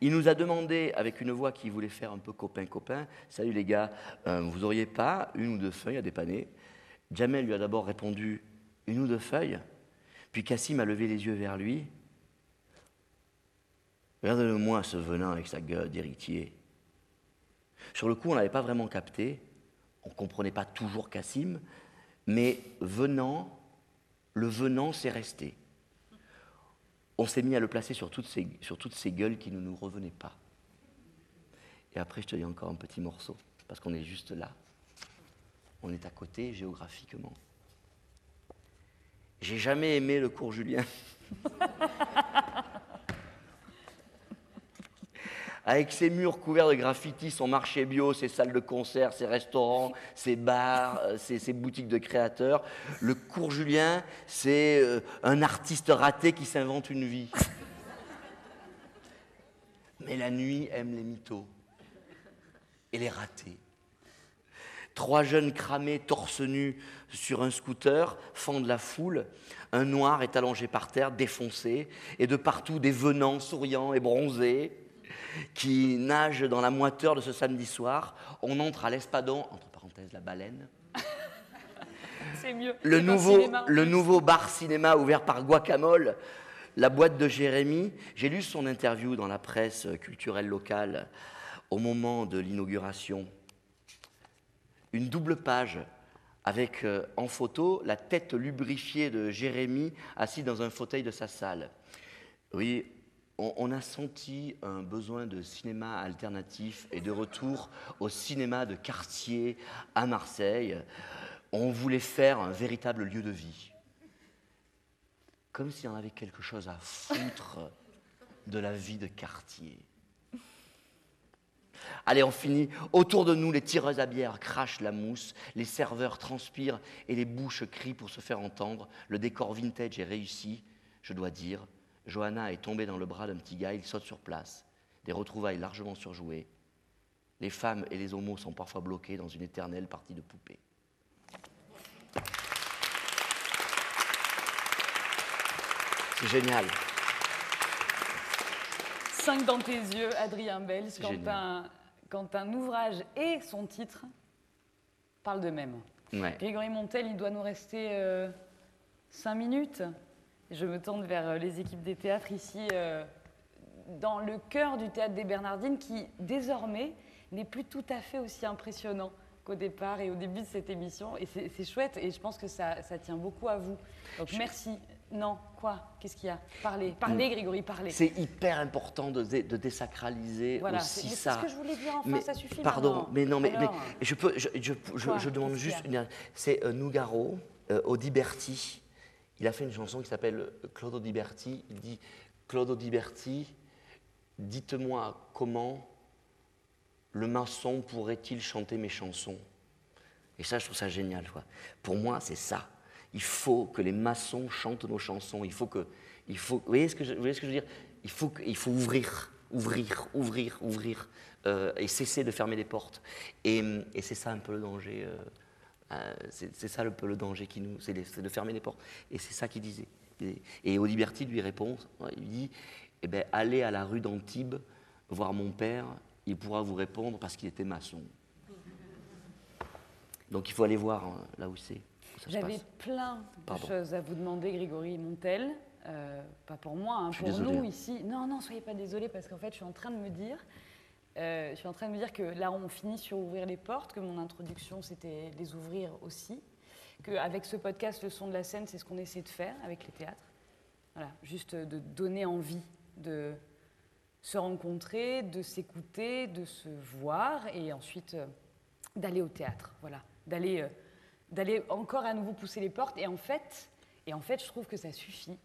Il nous a demandé, avec une voix qui voulait faire un peu copain-copain, Salut les gars, euh, vous auriez pas une ou deux feuilles à dépanner? Jamel lui a d'abord répondu Une ou deux feuilles Puis Cassim a levé les yeux vers lui. Regardez-le-moi ce venin avec sa gueule d'héritier. Sur le coup, on n'avait pas vraiment capté, on ne comprenait pas toujours Cassim, mais venant, le venant s'est resté. On s'est mis à le placer sur toutes, ces, sur toutes ces gueules qui ne nous revenaient pas. Et après, je te dis encore un petit morceau, parce qu'on est juste là. On est à côté géographiquement. J'ai jamais aimé le cours Julien. Avec ses murs couverts de graffitis, son marché bio, ses salles de concert, ses restaurants, ses bars, euh, ses, ses boutiques de créateurs. Le cours Julien, c'est euh, un artiste raté qui s'invente une vie. Mais la nuit aime les mythos. et les ratés. Trois jeunes cramés, torse nu, sur un scooter, fendent la foule. Un noir est allongé par terre, défoncé, et de partout des venants souriants et bronzés qui nagent dans la moiteur de ce samedi soir. On entre à l'Espadon, entre parenthèses la baleine, C'est mieux. le nouveau, cinéma. le nouveau bar cinéma ouvert par Guacamole, la boîte de Jérémy. J'ai lu son interview dans la presse culturelle locale au moment de l'inauguration. Une double page avec euh, en photo la tête lubrifiée de Jérémy assis dans un fauteuil de sa salle. Oui, on, on a senti un besoin de cinéma alternatif et de retour au cinéma de quartier à Marseille. On voulait faire un véritable lieu de vie. Comme si on avait quelque chose à foutre de la vie de quartier. Allez, on finit. Autour de nous, les tireuses à bière crachent la mousse, les serveurs transpirent et les bouches crient pour se faire entendre. Le décor vintage est réussi, je dois dire. Johanna est tombée dans le bras d'un petit gars, il saute sur place. Des retrouvailles largement surjouées. Les femmes et les homos sont parfois bloqués dans une éternelle partie de poupée. C'est génial. 5 dans tes yeux, Adrien un, quand un ouvrage et son titre parlent d'eux-mêmes. Ouais. Grégory Montel, il doit nous rester 5 minutes. Je me tourne vers euh, les équipes des théâtres ici, euh, dans le cœur du théâtre des Bernardines, qui désormais n'est plus tout à fait aussi impressionnant qu'au départ et au début de cette émission. Et c'est c'est chouette, et je pense que ça, ça tient beaucoup à vous. Donc merci. Non, quoi? Qu'est-ce qu'il y a? Parlez, parlez, Grégory, parlez. C'est hyper important de, dé- de désacraliser Voilà, c'est aussi mais c'est ça. ce que je voulais dire, enfin, Mais- ça suffit Pardon, maintenant. mais non, mais, je peux, je, je- je- Quoi? je demande juste une. C'est euh, Nougaro, euh, Audiberti. Il a fait une chanson qui s'appelle euh, Claude Audiberti. Il dit Claude Audiberti, dites-moi comment le maçon pourrait-il chanter mes chansons? Et ça, je trouve ça génial. Quoi. Pour moi, c'est ça. Il faut que les maçons chantent nos chansons. Il faut que. Il faut, vous, voyez ce que je, veux dire? Il faut, il faut ouvrir, ouvrir, ouvrir, ouvrir, euh, et cesser de fermer les portes. Et, c'est ça un peu le danger. euh, euh, c'est ça le danger qui nous. C'est de fermer les portes. Et c'est ça qu'il disait. Et, et Audiberti lui répond il dit eh ben, allez à la rue d'Antibes voir mon père, il pourra vous répondre parce qu'il était maçon. Donc il faut aller voir hein, là où c'est. Où ça se J'avais plein de choses à vous demander, Grégory Montel. Euh, pas pour moi, hein, pour désolé. nous ici. Non, non, soyez pas désolé parce qu'en fait, je suis en train de me dire, euh, je suis en train de me dire que là, on finit sur ouvrir les portes, que mon introduction, c'était les ouvrir aussi, qu'avec ce podcast, le son de la scène, c'est ce qu'on essaie de faire avec les théâtres. Voilà, juste de donner envie de se rencontrer, de s'écouter, de se voir et ensuite euh, d'aller au théâtre. Voilà, d'aller d'aller encore à nouveau pousser les portes. Et en fait, et en fait je trouve que ça suffit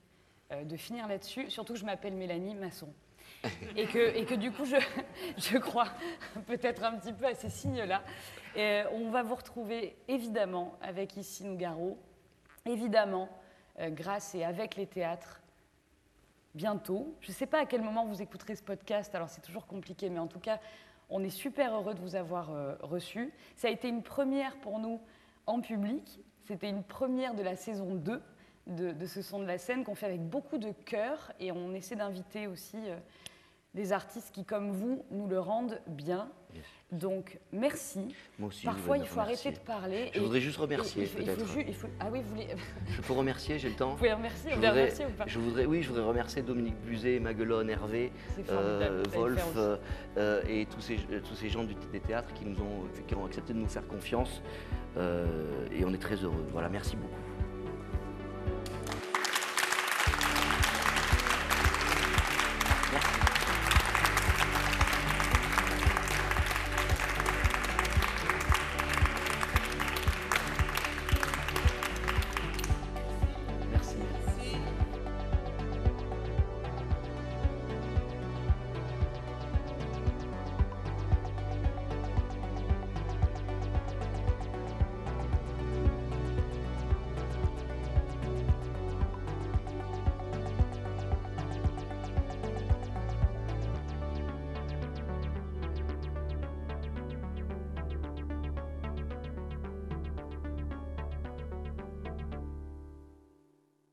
euh, de finir là-dessus, surtout que je m'appelle Mélanie Masson. Et que, et que du coup, je, je crois peut-être un petit peu à ces signes-là. Et, euh, on va vous retrouver évidemment avec ici Nougaro, évidemment euh, grâce et avec les théâtres bientôt. Je ne sais pas à quel moment vous écouterez ce podcast, alors c'est toujours compliqué, mais en tout cas, on est super heureux de vous avoir euh, reçu. Ça a été une première pour nous en public. C'était une première de la saison 2 de, ce son de la scène qu'on fait avec beaucoup de cœur et on essaie d'inviter aussi euh, des artistes qui, comme vous, nous le rendent bien. Donc, merci. Moi aussi, Parfois, il faut arrêter de parler. Je et- voudrais juste remercier, peut-être. Ah oui, vous voulez. Je peux remercier, j'ai le temps Vous pouvez remercier, je voudrais, remercier ou pas je voudrais, oui, je voudrais remercier Dominique Buzet, Maguelone, Hervé, euh, Wolf euh, et tous ces, euh, tous ces gens du, des théâtres qui, nous ont, qui ont accepté de nous faire confiance. Euh, et on est très heureux. Voilà, merci beaucoup.